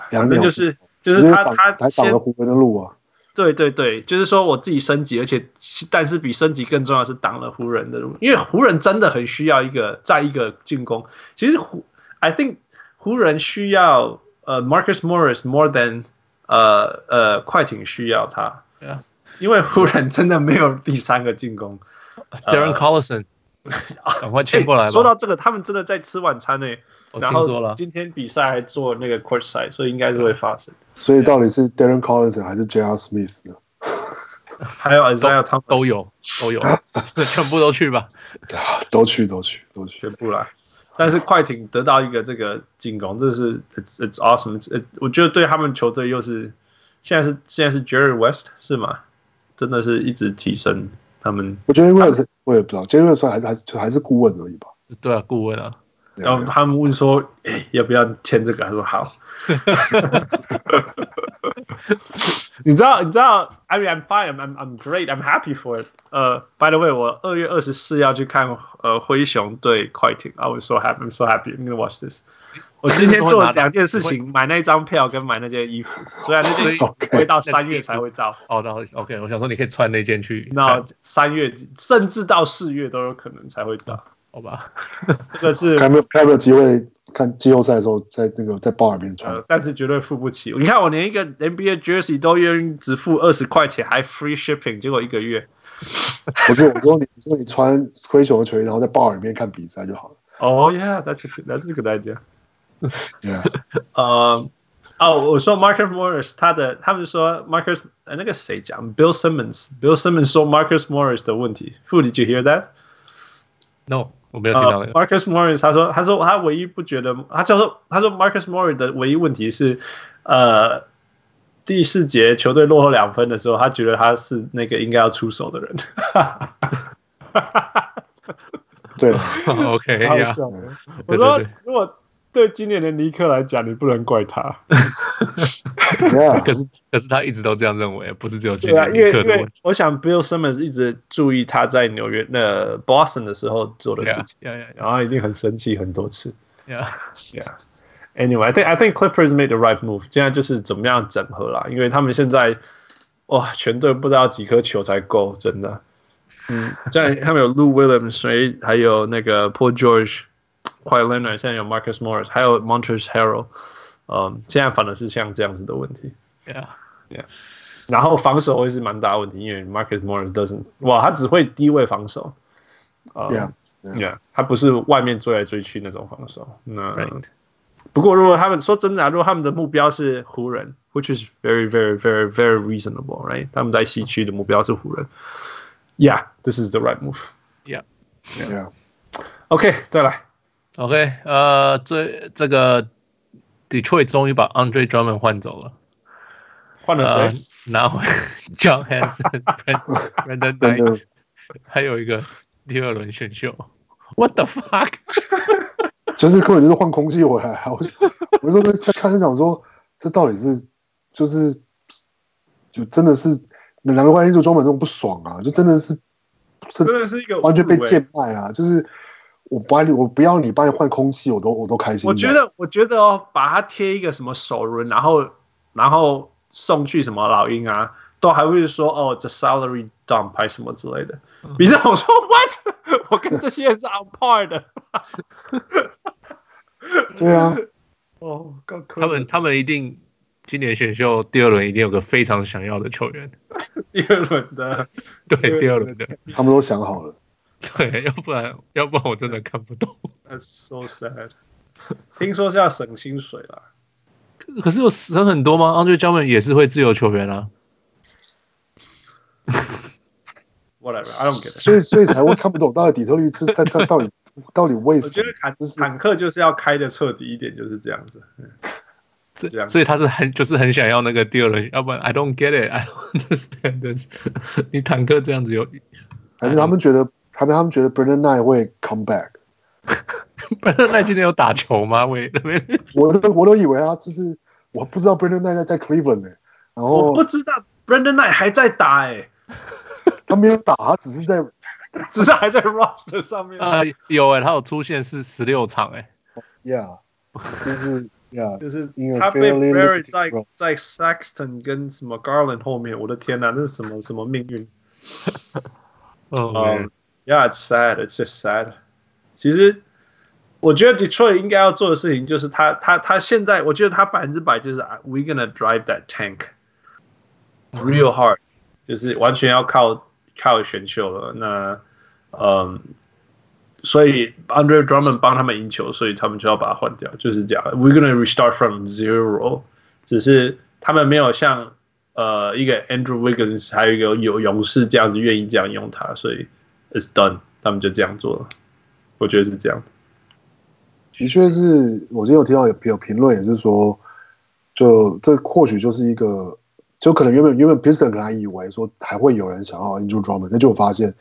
两秒就是就是他他还挡了湖人的路啊。对对对，就是说我自己升级，而且但是比升级更重要是挡了湖人的路，因为湖人真的很需要一个再一个进攻。其实湖，I think 湖人需要呃、uh, Marcus Morris more than 呃呃，快艇需要他，因为湖人真的没有第三个进攻。Darren Collison，赶快签过来吧。说到这个，他们真的在吃晚餐呢。我听说了，今天比赛还做那个 court side，所以应该是会发生。所以到底是 Darren Collison 还是 J.R. Smith 呢？还有 Isaiah Thomas 都有都有，全部都去吧。都去都去都去，全部来。但是快艇得到一个这个进攻，这是 it's it's awesome。我觉得对他们球队又是现在是现在是 Jerry West 是吗？真的是一直提升他们。我觉得 West 我也不知道，Jerry West 还是还是还是顾问而已吧。对啊，顾问啊。然后他们问说：“哎，要不要签这个？”他说：“好。” 你知道？你知道？I mean, I'm fine. I'm I'm great. I'm happy for it. 呃、uh,，By the way，我二月二十四要去看呃灰熊对快艇。I was so happy. I'm so happy. I'm gonna watch this. 我今天做了两件事情：买那张票跟买那件衣服。虽然那件衣服会到三月才会到。哦，那 OK。我想说，你可以穿那件去。那三月甚至到四月都有可能才会到。好吧，这个是还没有还没有机会看季后赛的时候，在那个在包里面穿，呃，但是绝对付不起。你看我连一个 NBA jersey 都愿意只付二十块钱，还 free shipping，结果一个月。不是，我说你说你穿灰熊的球衣，然后在包里面看比赛就好了。哦、oh,，Yeah，that's that's a good idea。Yeah，呃，哦，我说 Marcus Morris 他的，他们说 Marcus，那个谁讲？Bill Simmons，Bill Simmons 说 Marcus Morris 的问题。Who did you hear that？No。我没有听到、那个 uh, Marcus Morris 他说，他说他唯一不觉得，他叫做他说 Marcus Morris 的唯一问题是，呃，第四节球队落后两分的时候，他觉得他是那个应该要出手的人。对，OK 呀。我说如果。对今年的尼克来讲，你不能怪他。可是可是他一直都这样认为，不是只有今年尼克的问题。因为因为我想 Bill Simmons 一直注意他在纽约那 Boston 的时候做的事情，yeah, yeah, yeah. 然后一定很生气很多次。Yeah, yeah. Anyway, I think I think Clippers made the right move。现在就是怎么样整合啦，因为他们现在哇，全队不知道几颗球才够，真的。嗯，这样 他们有 Lou Williams，还有那个 Paul George。Kawhi Leonard 现在有 Marcus Morris，还有 Montrezl Harrell，嗯，现在反而是像这样子的问题，Yeah，Yeah，然后防守会是蛮大问题，因为 Marcus Morris doesn't，哇，他只会低位防守，Yeah，Yeah，他不是外面追来追去那种防守。那 Right. 不过如果他们说真的，如果他们的目标是湖人，which is very very very very reasonable，right？他们在西区的目标是湖人，Yeah，this is the right move，Yeah，Yeah，OK，再来。 OK，呃，这这个 Detroit 终于把 Andre Drummond 换走了，换了谁？呃、拿回 John Hanson、Brandon Knight，还有一个第二轮选秀。What the fuck？就是根本就是换空气回来。我我说在在看现场说，这到底是就是就真的是两个关系就 Drummond 这种不爽啊，就真的是真的是一个完全被贱卖啊，就是。我不你，我不要你帮你换空气，我都我都开心。我觉得，我觉得哦，把它贴一个什么首轮，然后然后送去什么老鹰啊，都还会说哦这 salary dump 还什么之类的。比如我说 what，我跟这些人是 on par 的。对啊，哦，他们他们一定今年选秀第二轮一定有个非常想要的球员。第二轮的，对，第二轮的，他们都想好了。对，要不然要不然我真的看不懂。That's so sad。听说是要省薪水啦。可是有省很多吗？Andre Drummond 也是会自由球员啊。Whatever, I don't get it。所以所以才会看不懂到底底特律是看看到底到底为什么？我觉得坦坦克就是要开的彻底一点，就是这样子。这样，所以他是很就是很想要那个第二轮，要不然 I don't get it, I don't understand this。你坦克这样子有，还是他们觉得？他们他们觉得 Brandon Knight 会 come back，Brandon Knight 今天有打球吗？喂，我都我都以为啊，就是我不知道 Brandon Knight 在在 Cleveland 呢、欸，然后我不知道 Brandon Knight 还在打哎、欸，他没有打，他只是在，只是还在 roster 上面啊、呃，有哎、欸，他有出现是十六场哎、欸、，Yeah，就是 Yeah，就是他被 bury 在在 Saxton 跟什么 Garland 后面，我的天哪，那是什么什么命运？哦、oh, 嗯。Yeah, it's sad. It's just sad. 其实 我觉得 Detroit 应该要做的事情就是他他他现在，我觉得他百分之百就是 We gonna drive that tank real hard，就是完全要靠靠选秀了。那嗯，所以 Andre Drummond 帮他们赢球，所以他们就要把它换掉，就是这样。We gonna restart from zero，只是他们没有像呃一个 Andrew Wiggins 还有一个有勇士这样子愿意这样用他，所以 It's done，他们就这样做了。我觉得是这样。的确是我今天有听到有有评论，也是说，就这或许就是一个，就可能原本原本 Piston 可能还以为说还会有人想要 Andrew Drummond，那就发现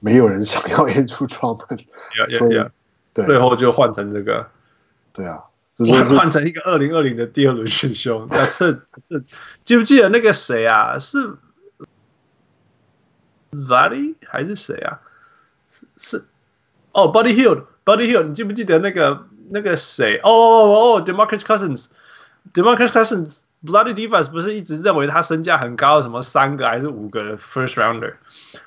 没有人想要 Andrew Drummond，所以对，最后就换成这个，对啊，换换成一个二零二零的第二轮选秀。那这这记不记得那个谁啊？是 Vladdy 还是谁啊？是是哦，Buddy Hield。Buddy Hield，你记不记得那个那个谁？哦哦哦，Demarcus Cousins，Demarcus Cousins，Bloody Divas 不是一直认为他身价很高，什么三个还是五个 First Rounder，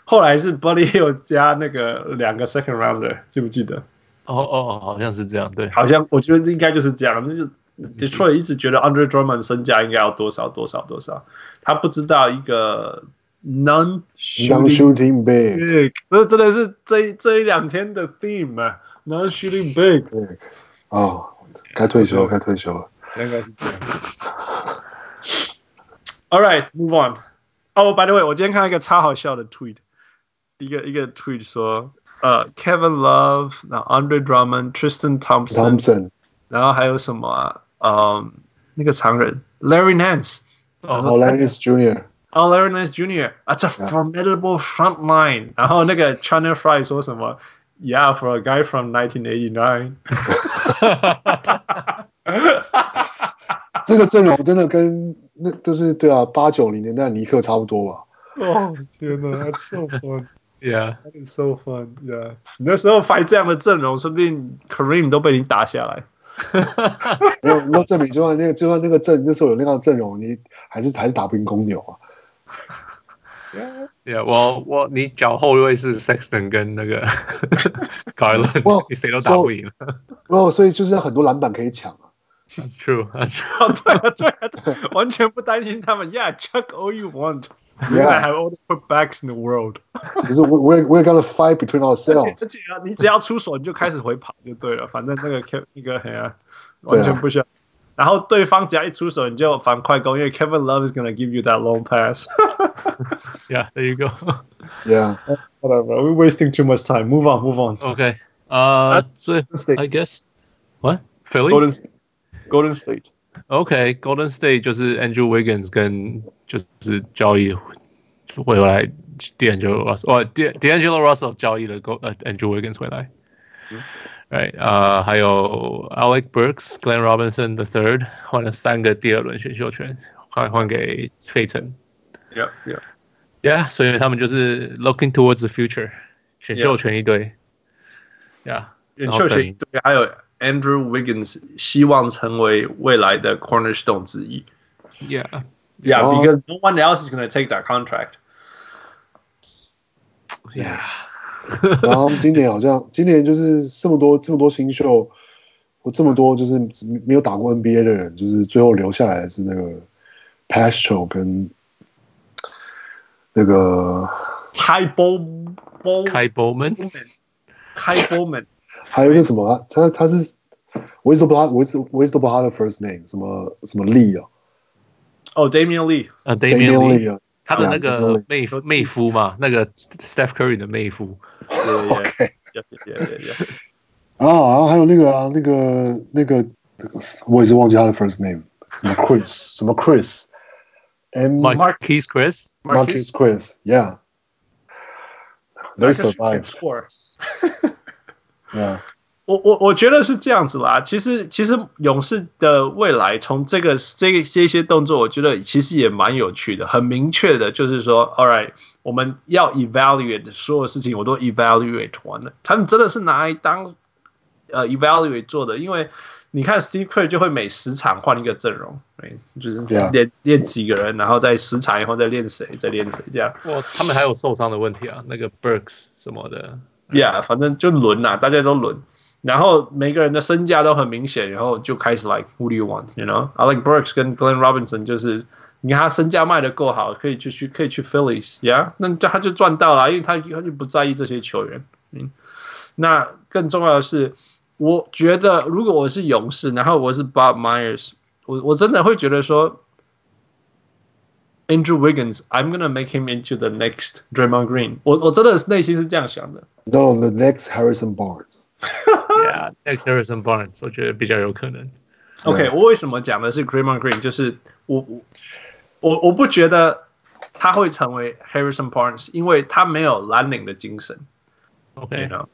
后来是 Buddy Hield 加那个两个 Second Rounder，记不记得？哦哦，好像是这样，对，好像我觉得应该就是这样。就是 Detroit 一直觉得 Andre Drummond 身价应该要多少多少多少，他不知道一个。Non shooting big，这真的是这这一两天的 theme 啊，non shooting big。哦，该退休了，该退休了，应该是这样。All right, move on. 哦，by the way，我今天看到一个超好笑的 tweet，一个一个 tweet 说，呃，Kevin Love，然后 Andre Drummond、Tristan Thompson，然后还有什么啊？嗯，那个长人 Larry Nance，哦，Larry Nance Jr. Oh, Larry Nance Jr. That's a formidable front line. 然后那个 Channing Frye 说什么？Yeah, for a guy from 1989。这个阵容真的跟那就是对啊，八九零年代尼克差不多吧？哦天哪，That's so fun. Yeah, that is so fun. Yeah，那时候 fight 这样的阵容，说不定 Kareem 都被你打下来。没有，那证明就算那个就算那个阵那时候有那样的阵容，你还是还是打不赢公牛啊。 Yeah，我我你脚后卫是 Sexton 跟那个 Garland，你谁都打不赢了。哦，所以就是很多篮板可以抢啊。That's true，啊，对啊，对啊，对，完全不担心他们。Yeah，chuck all you want。Yeah，I have all the putbacks in the world。可是我我也我也 gonna fight between ourselves。而且啊，你只要出手，你就开始回跑就对了。反正那个 K 那个黑啊，完全不需要。然后对方只要一出手，你就反快攻，因为 Kevin Love is gonna give you that long pass. yeah, there you go. Yeah, whatever. We're wasting too much time. Move on, move on. Okay. Uh, so I guess what Philly? Golden Golden State. Okay, Golden State 就是 Andrew Wiggins 跟就是交易回来 D'Angelo Russell，哦 D'Angelo Russell 交易了 Go 呃 Andrew Wiggins 回来。 Right，呃，还有 Alec Burks、Glenn Robinson the third 换了三个第二轮选秀权，换换给费城。Yeah, yeah, yeah。所以他们就是 looking towards the future，选秀权一堆。Yeah，选秀权一堆，还有 Andrew Wiggins 希望成为未来的 cornerstone 之一。Yeah, yeah, because no one else is going to take that contract. Yeah. 然后今年好像今年就是这么多这么多新秀，或这么多就是没有打过 NBA 的人，就是最后留下来的是那个 Pascal 跟那个 Ky Bowman，Ky Bowman，Ky Bowman，还有一个什么，他他是我一直不知道，我一直我一直都不知道他的 first name 什么什么 Lee 啊，哦 Damian Lee，呃 Damian Lee 啊。他的那个妹夫妹夫嘛，那个 Steph Curry 的妹夫。OK，啊，然后还有那个啊，那个那个，我也是忘记他的 first name，什么 Chris，什么 Chris，M Marquese Chris，Marquese Chris，Yeah，They survive。Yeah。 我我我觉得是这样子啦，其实其实勇士的未来从这个这个这些动作，我觉得其实也蛮有趣的，很明确的，就是说，All right，我们要 evaluate 所有事情，我都 evaluate 完了，他们真的是拿来当呃 evaluate 做的，因为你看 Steve Kerr 就会每十场换一个阵容，对，就是练.练几个人，然后在十场以后再练谁，再练谁这样。哇，他们还有受伤的问题啊，那个 Burks 什么的，Yeah，反正就轮呐，大家都轮。然后每个人的身价都很明显，然后就开始 like who do you want，you know？Alec Burks 跟 Glenn Robinson 就是，你看他身价卖的够好，可以去去可以去 Phillies，yeah，那他就赚到了，因为他他就不在意这些球员。嗯，那更重要的是，我觉得如果我是勇士，然后我是 Bob Myers，我我真的会觉得说。Andrew Wiggins，I'm gonna make him into the next Draymond Green。我我真的内心是这样想的。No，the next Harrison Barnes。Yeah，next Harrison Barnes，我觉得比较有可能。OK. 我为什么讲的是 Draymond Green？就是我我我我不觉得他会成为 Harrison Barnes，因为他没有蓝领的精神。OK，you know?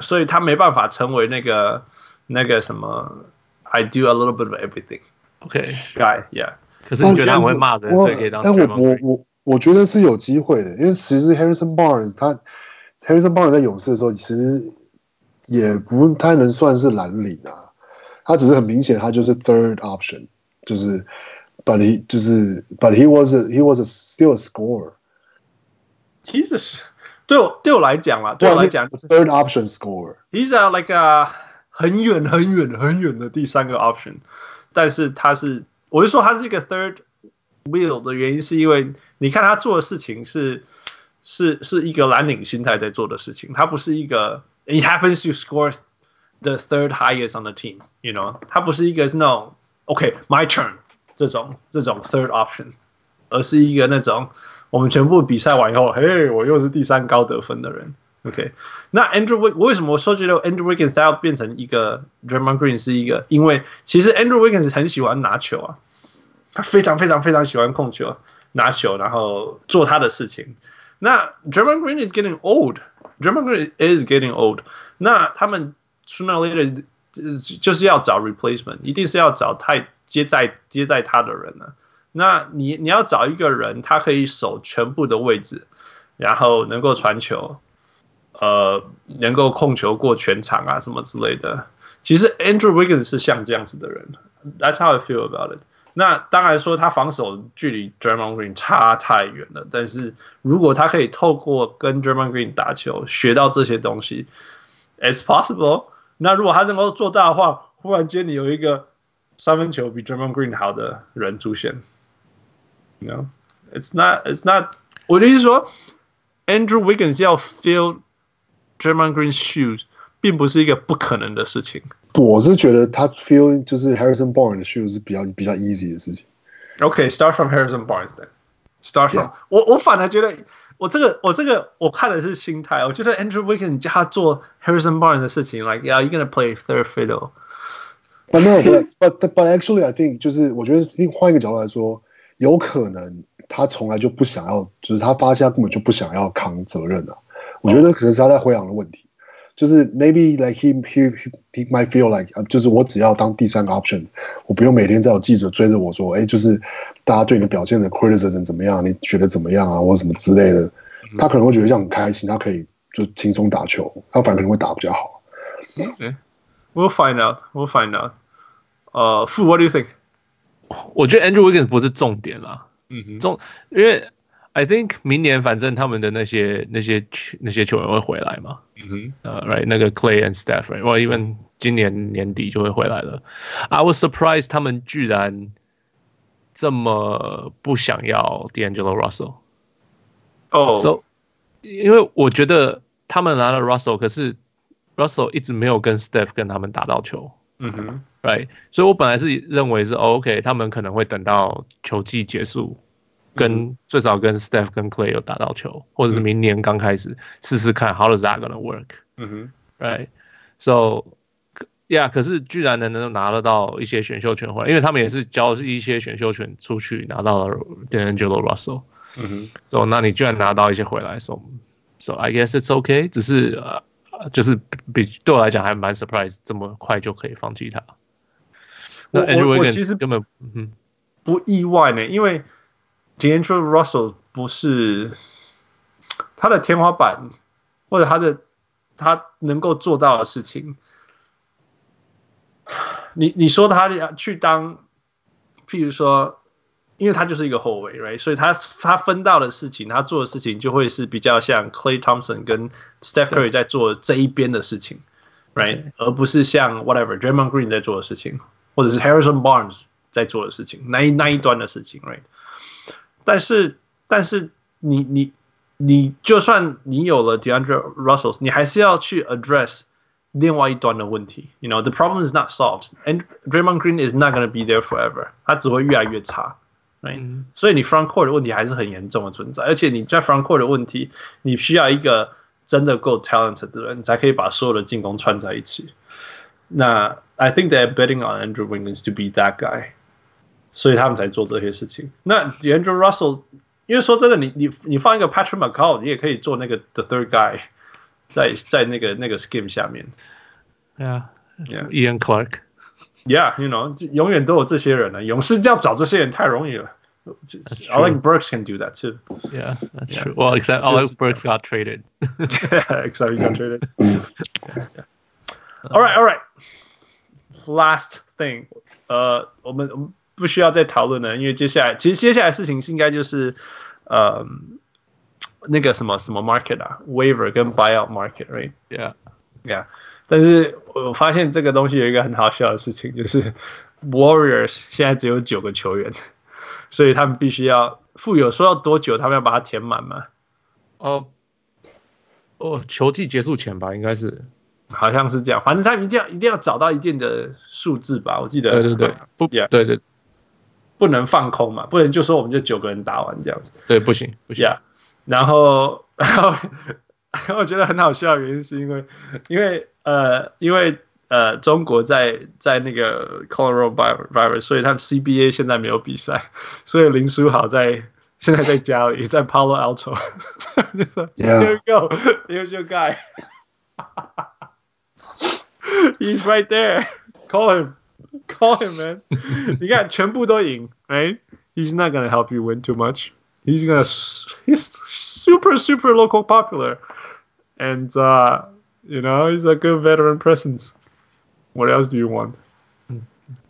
所以他没办法成为那个那个什么 I do a little bit of everything。OK，guy，yeah。可是你觉得他会骂人？我但我我我我觉得是有机会的，因为其实 Harrison Barnes 他 Harrison Barnes 在勇士的时候，其实也不太能算是蓝领啊，他只是很明显他就是 third option，就是 but he 就是 but he was a, he was a still a scorer。其实是对我对我来讲啦，对我来讲 third option scorer。He's a like a 很远很远很远的第三个 option，但是他是。我就说他是一个 third wheel 的原因，是因为你看他做的事情是是是一个蓝领心态在做的事情，他不是一个 he happens to score the third highest on the team，you know，他不是一个是那种 OK my turn 这种这种 third option，而是一个那种我们全部比赛完以后，嘿，我又是第三高得分的人。OK，那 Andrew Wiggins 我为什么说觉得 Andrew Wiggins 他要变成一个 Draymond Green 是一个？因为其实 Andrew Wiggins 很喜欢拿球啊，他非常非常非常喜欢控球、拿球，然后做他的事情。那 Draymond Green is getting old，Draymond Green is getting old。那他们 sooner or later 就是要找 replacement，一定是要找太接在接在他的人了。那你你要找一个人，他可以守全部的位置，然后能够传球。呃，能够控球过全场啊，什么之类的。其实 Andrew Wiggins 是像这样子的人，That's how I feel about it。 那当然说他防守距离 Draymond Green 差太远了，但是如果他可以透过跟 Draymond Green 打球学到这些东西，It's possible。那如果他能够做到的话，忽然间你有一个三分球比 Draymond Green 好的人出现，You know，It's not，It's not。我的意思是说，Andrew Wiggins 要 fill。Draymond Green's shoes 并不是一个不可能的事情。我是觉得他 feel 就是 Harrison Barnes 的 shoes 是比较比较 easy 的事情。OK，start、okay, from Harrison Barnes then。Start from、yeah. 我我反而觉得我这个我这个我看的是心态。我觉得 Andrew Wiggins 叫他做 Harrison Barnes 的事情，like yeah you're gonna play third fiddle。But no, but but but actually I think 就是我觉得换一个角度来说，有可能他从来就不想要，就是他发现他根本就不想要扛责任的、啊。我觉得可能是他在灰狼的问题， 就是 maybe like he he he might feel like 就是我只要当第三个 option，我不用每天在有记者追着我说，哎，就是大家对你表现的 criticism 怎么样，你觉得怎么样啊，或者什么之类的，他可能会觉得这样很开心，他可以就轻松打球，他反而可能会打比较好。Okay，we'll find out，we'll find out。呃，Fu，what do you think？我觉得 Andrew Wiggins 不是重点啦，嗯哼，重因为。I think 明年反正他们的那些那些那些球员会回来嘛，嗯哼，呃、uh,，right 那个 Clay and Steph，right，我 even 今年年底就会回来了。I was surprised 他们居然这么不想要 D'Angelo Russell。哦，so 因为我觉得他们拿了 Russell，可是 Russell 一直没有跟 Steph 跟他们打到球，嗯哼，right，所以我本来是认为是 OK，他们可能会等到球季结束。跟最少跟 Steph 跟 Clay 有打到球，或者是明年刚开始试试看 How does that gonna work？嗯哼，Right？So yeah，可是居然能能拿得到一些选秀权回来，因为他们也是交一些选秀权出去拿到了 D'Angelo Russell。嗯哼，So 那你居然拿到一些回来，So So I guess it's okay。只是呃，就是比对我来讲还蛮 surprise，这么快就可以放弃他。那 Andrew Wiggins 其实根本嗯不意外呢，因为。D'Angelo Russell 不是他的天花板，或者他的他能够做到的事情。你你说他要去当，譬如说，因为他就是一个后卫，right？所以他他分到的事情，他做的事情就会是比较像 Clay Thompson 跟 Steph Curry 在做这一边的事情，right？而不是像 whatever Draymond Green 在做的事情，或者是 Harrison Barnes 在做的事情，那一那一端的事情，right？但是，但是你你你，就算你有了 DeAndre Russell，你还是要去 address 另外一端的问题。You know, the problem is not solved, and Draymond Green is not going to be there forever，他只会越来越差。Right? 嗯、所以你 front court 的问题还是很严重的存在，而且你在 front court 的问题，你需要一个真的够 talented 的人，你才可以把所有的进攻串在一起。那 I think they're betting on Andrew Wiggins to be that guy， 所以他们才做这些事情。那 Andrew Russell，因为说真的，你你你放一个 Patrick McCaw，你也可以做那个 the third guy，在在那个那个 scheme 下面。Yeah, yeah. Ian Clark。Yeah，you know，永远都有这些人呢。勇士要找这些人太容易了。Alec Burks can do that too. Yeah, that's true. Well, except Alec Burks got traded. yeah, except he got traded. All right, all right. Last thing，呃，我们我们 不需要再讨论了，因为接下来其实接下来事情是应该就是呃那个什么什么 market 啊，waiver 跟 buyout market，right？Yeah，yeah。但是我发现这个东西有一个很好笑的事情，就是 Warriors 现在只有九个球员，所以他们必须要富有说要多久，他们要把它填满吗？哦哦，球季结束前吧，应该是，好像是这样。反正他们一定要一定要找到一定的数字吧，我记得。对对对，不，对对，不能放空嘛，不能就说我们就九个人打完这样子。对，不行不行。然后 然后我觉得很好笑的原因是因为因为。呃，因为呃，中国在在那个 Colorado Virus，所以他们 CBA 现在没有比赛，所以林书豪在现在在家里，在 Palo Alto，就说 Here we go, here's your guy, he's right there, call him, call him, man. 你看全部都赢，right? He's not gonna help you win too much. He's gonna, he's super super local popular, and uh. You know, he's a good veteran presence. What else do you want?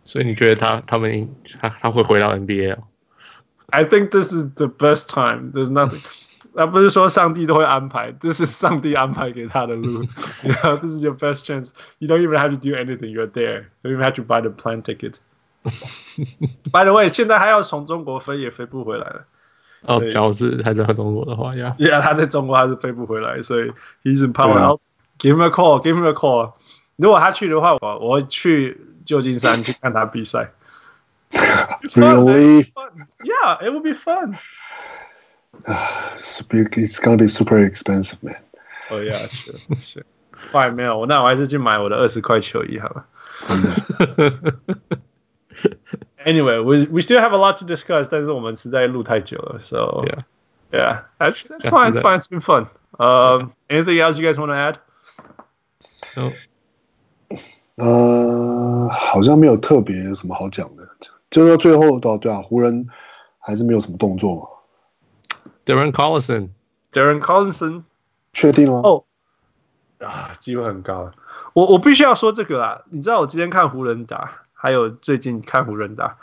所以你觉得他他们他他会回到 NBA？、哦、I think this is the best time. There's nothing. 那不是说上帝都会安排，这是上帝安排给他的路。you know, this is your best chance. You don't even have to do anything. You're there. You don't even have to buy the plane ticket. By the way，现在还要从中国飞也飞不回来了。哦，假如是还在中国的话，呀，Yeah，他在中国还是飞不回来，所以 he's in Palo Alto. Give him a call. Give him a call. 如果他去的话，我我会去旧金山去看他比赛。 Really? Yeah, it would be fun. It's gonna be super expensive, man. Oh yeah, sure, sure. 快没有，那我还是去买我的二十块球衣好了。Anyway, we we still have a lot to discuss，但是我们实在录太久了，so yeah, yeah, that's that's fine, it's fine, it's been fun. Um, anything else you guys want to add? 呃、uh,，好像没有特别什么好讲的，就说最后到对啊，湖人还是没有什么动作嘛。 Darren Collison，Darren Collison，确定吗？哦，啊，机会很高。我我必须要说这个啊，你知道我今天看湖人打，还有最近看湖人打，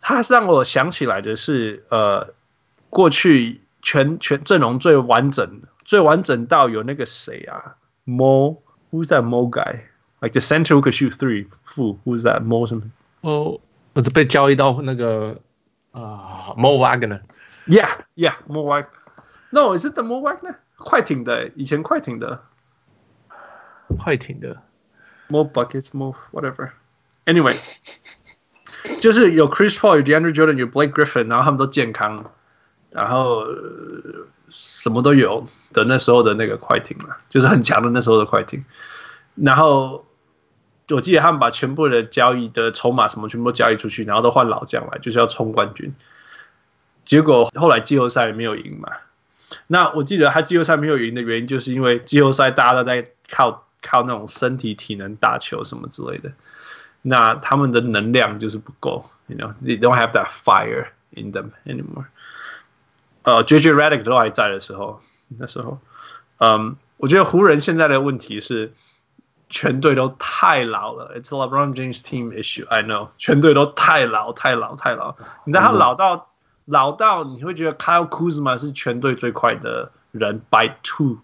他让我想起来的是，呃，过去全全阵容最完整，最完整到有那个谁啊，Mo。Who's that Mo guy? Like the center who could shoot three. Who? Who's that Mo 什么？哦，我是被交易到那个啊，Mo Wagner。Yeah, yeah, Mo Wagner. No, is it the Mo Wagner? 快艇的，以前快艇的，快艇的，Mo buckets, Mo whatever. Anyway，就是有 Chris Paul，有 DeAndre Jordan，有 Blake Griffin，然后他们都健康，然后。什么都有的那时候的那个快艇嘛，就是很强的那时候的快艇。然后我记得他们把全部的交易的筹码什么全部都交易出去，然后都换老将来，就是要冲冠军。 结果后来季后赛没有赢嘛。那我记得他季后赛没有赢的原因，就是因为季后赛大家都在靠靠那种身体体能打球什么之类的。那他们的能量就是不够，you know，they don't have that fire in them anymore。呃，JJ Redick 都还在的时候，那时候，嗯，我觉得湖人现在的问题是全队都太老了。It's a LeBron James team issue. I know，全队都太老，太老，太老。你知道他老到、嗯、老到你会觉得 Kyle Kuzma 是全队最快的人 by two，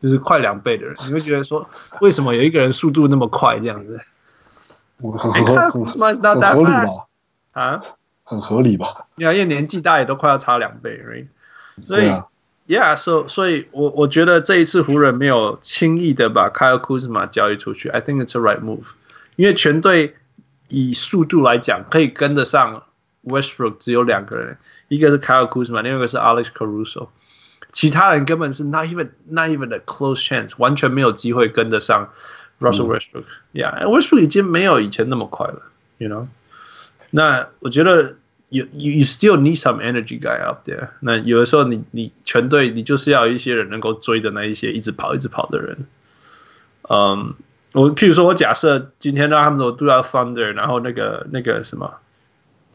就是快两倍的人，你会觉得说，为什么有一个人速度那么快这样子？很合很很合理吧？啊，很合理吧？因为年纪大也都快要差两倍，right？所以，yeah，所所以我我觉得这一次湖人没有轻易的把 Kyle Kuzma 交易出去，I think it's a right move，因为全队以速度来讲可以跟得上 Westbrook 只有两个人，一个是 Kyle Kuzma，另外一个是 Alex Caruso。其他人根本是 not even not even a close chance，完全没有机会跟得上 Russell Westbrook。Yeah，Westbrook 已经没有以前那么快了，you know。那我觉得 you you you still need some energy guy out there。那有的时候你你全队你就是要一些人能够追的那一些一直跑一直跑的人。嗯，我譬如说我假设今天让他们都都要 Thunder，然后那个那个什么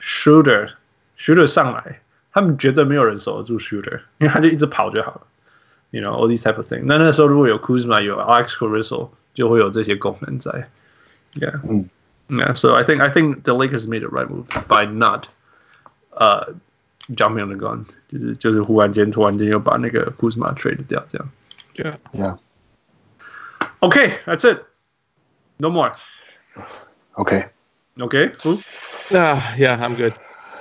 Shooter Shooter 上来。他们绝对没有人守得住 shooter，因为他就一直跑就好了，you know all these type of thing。那那时候如果有 Kuzma 有 Alex Caruso，就会有这些功能在。Yeah，嗯，Yeah，so I think I think the Lakers made the right move by not 呃、uh, jumping on the gun，就是就是忽然间突然间又把那个 Kuzma trade 掉这样。Yeah，Yeah。Okay，that's it。No more。Okay。Okay，cool。Yeah, yeah, I'm good.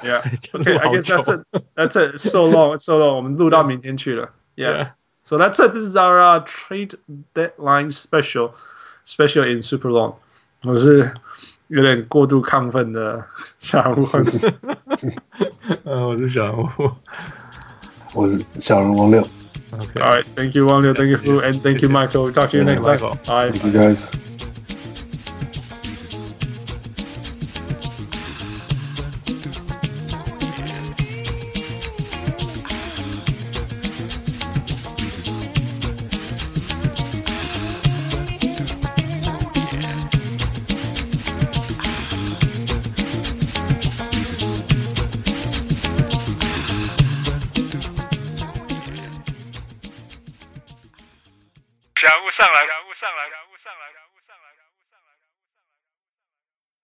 Yeah, okay. I guess that's it. That's it. So long, so long. 我们录到明天去了。Yeah. So that's it. This is our uh, trade deadline special, special in super long. 我是有点过度亢奋的小人物。呃，我是小人物。我是小人王六。Okay. All right. Thank you, 王六。Thank you, Fu, and thank you, Michael. Talk to you next time. Bye. Thank you, guys.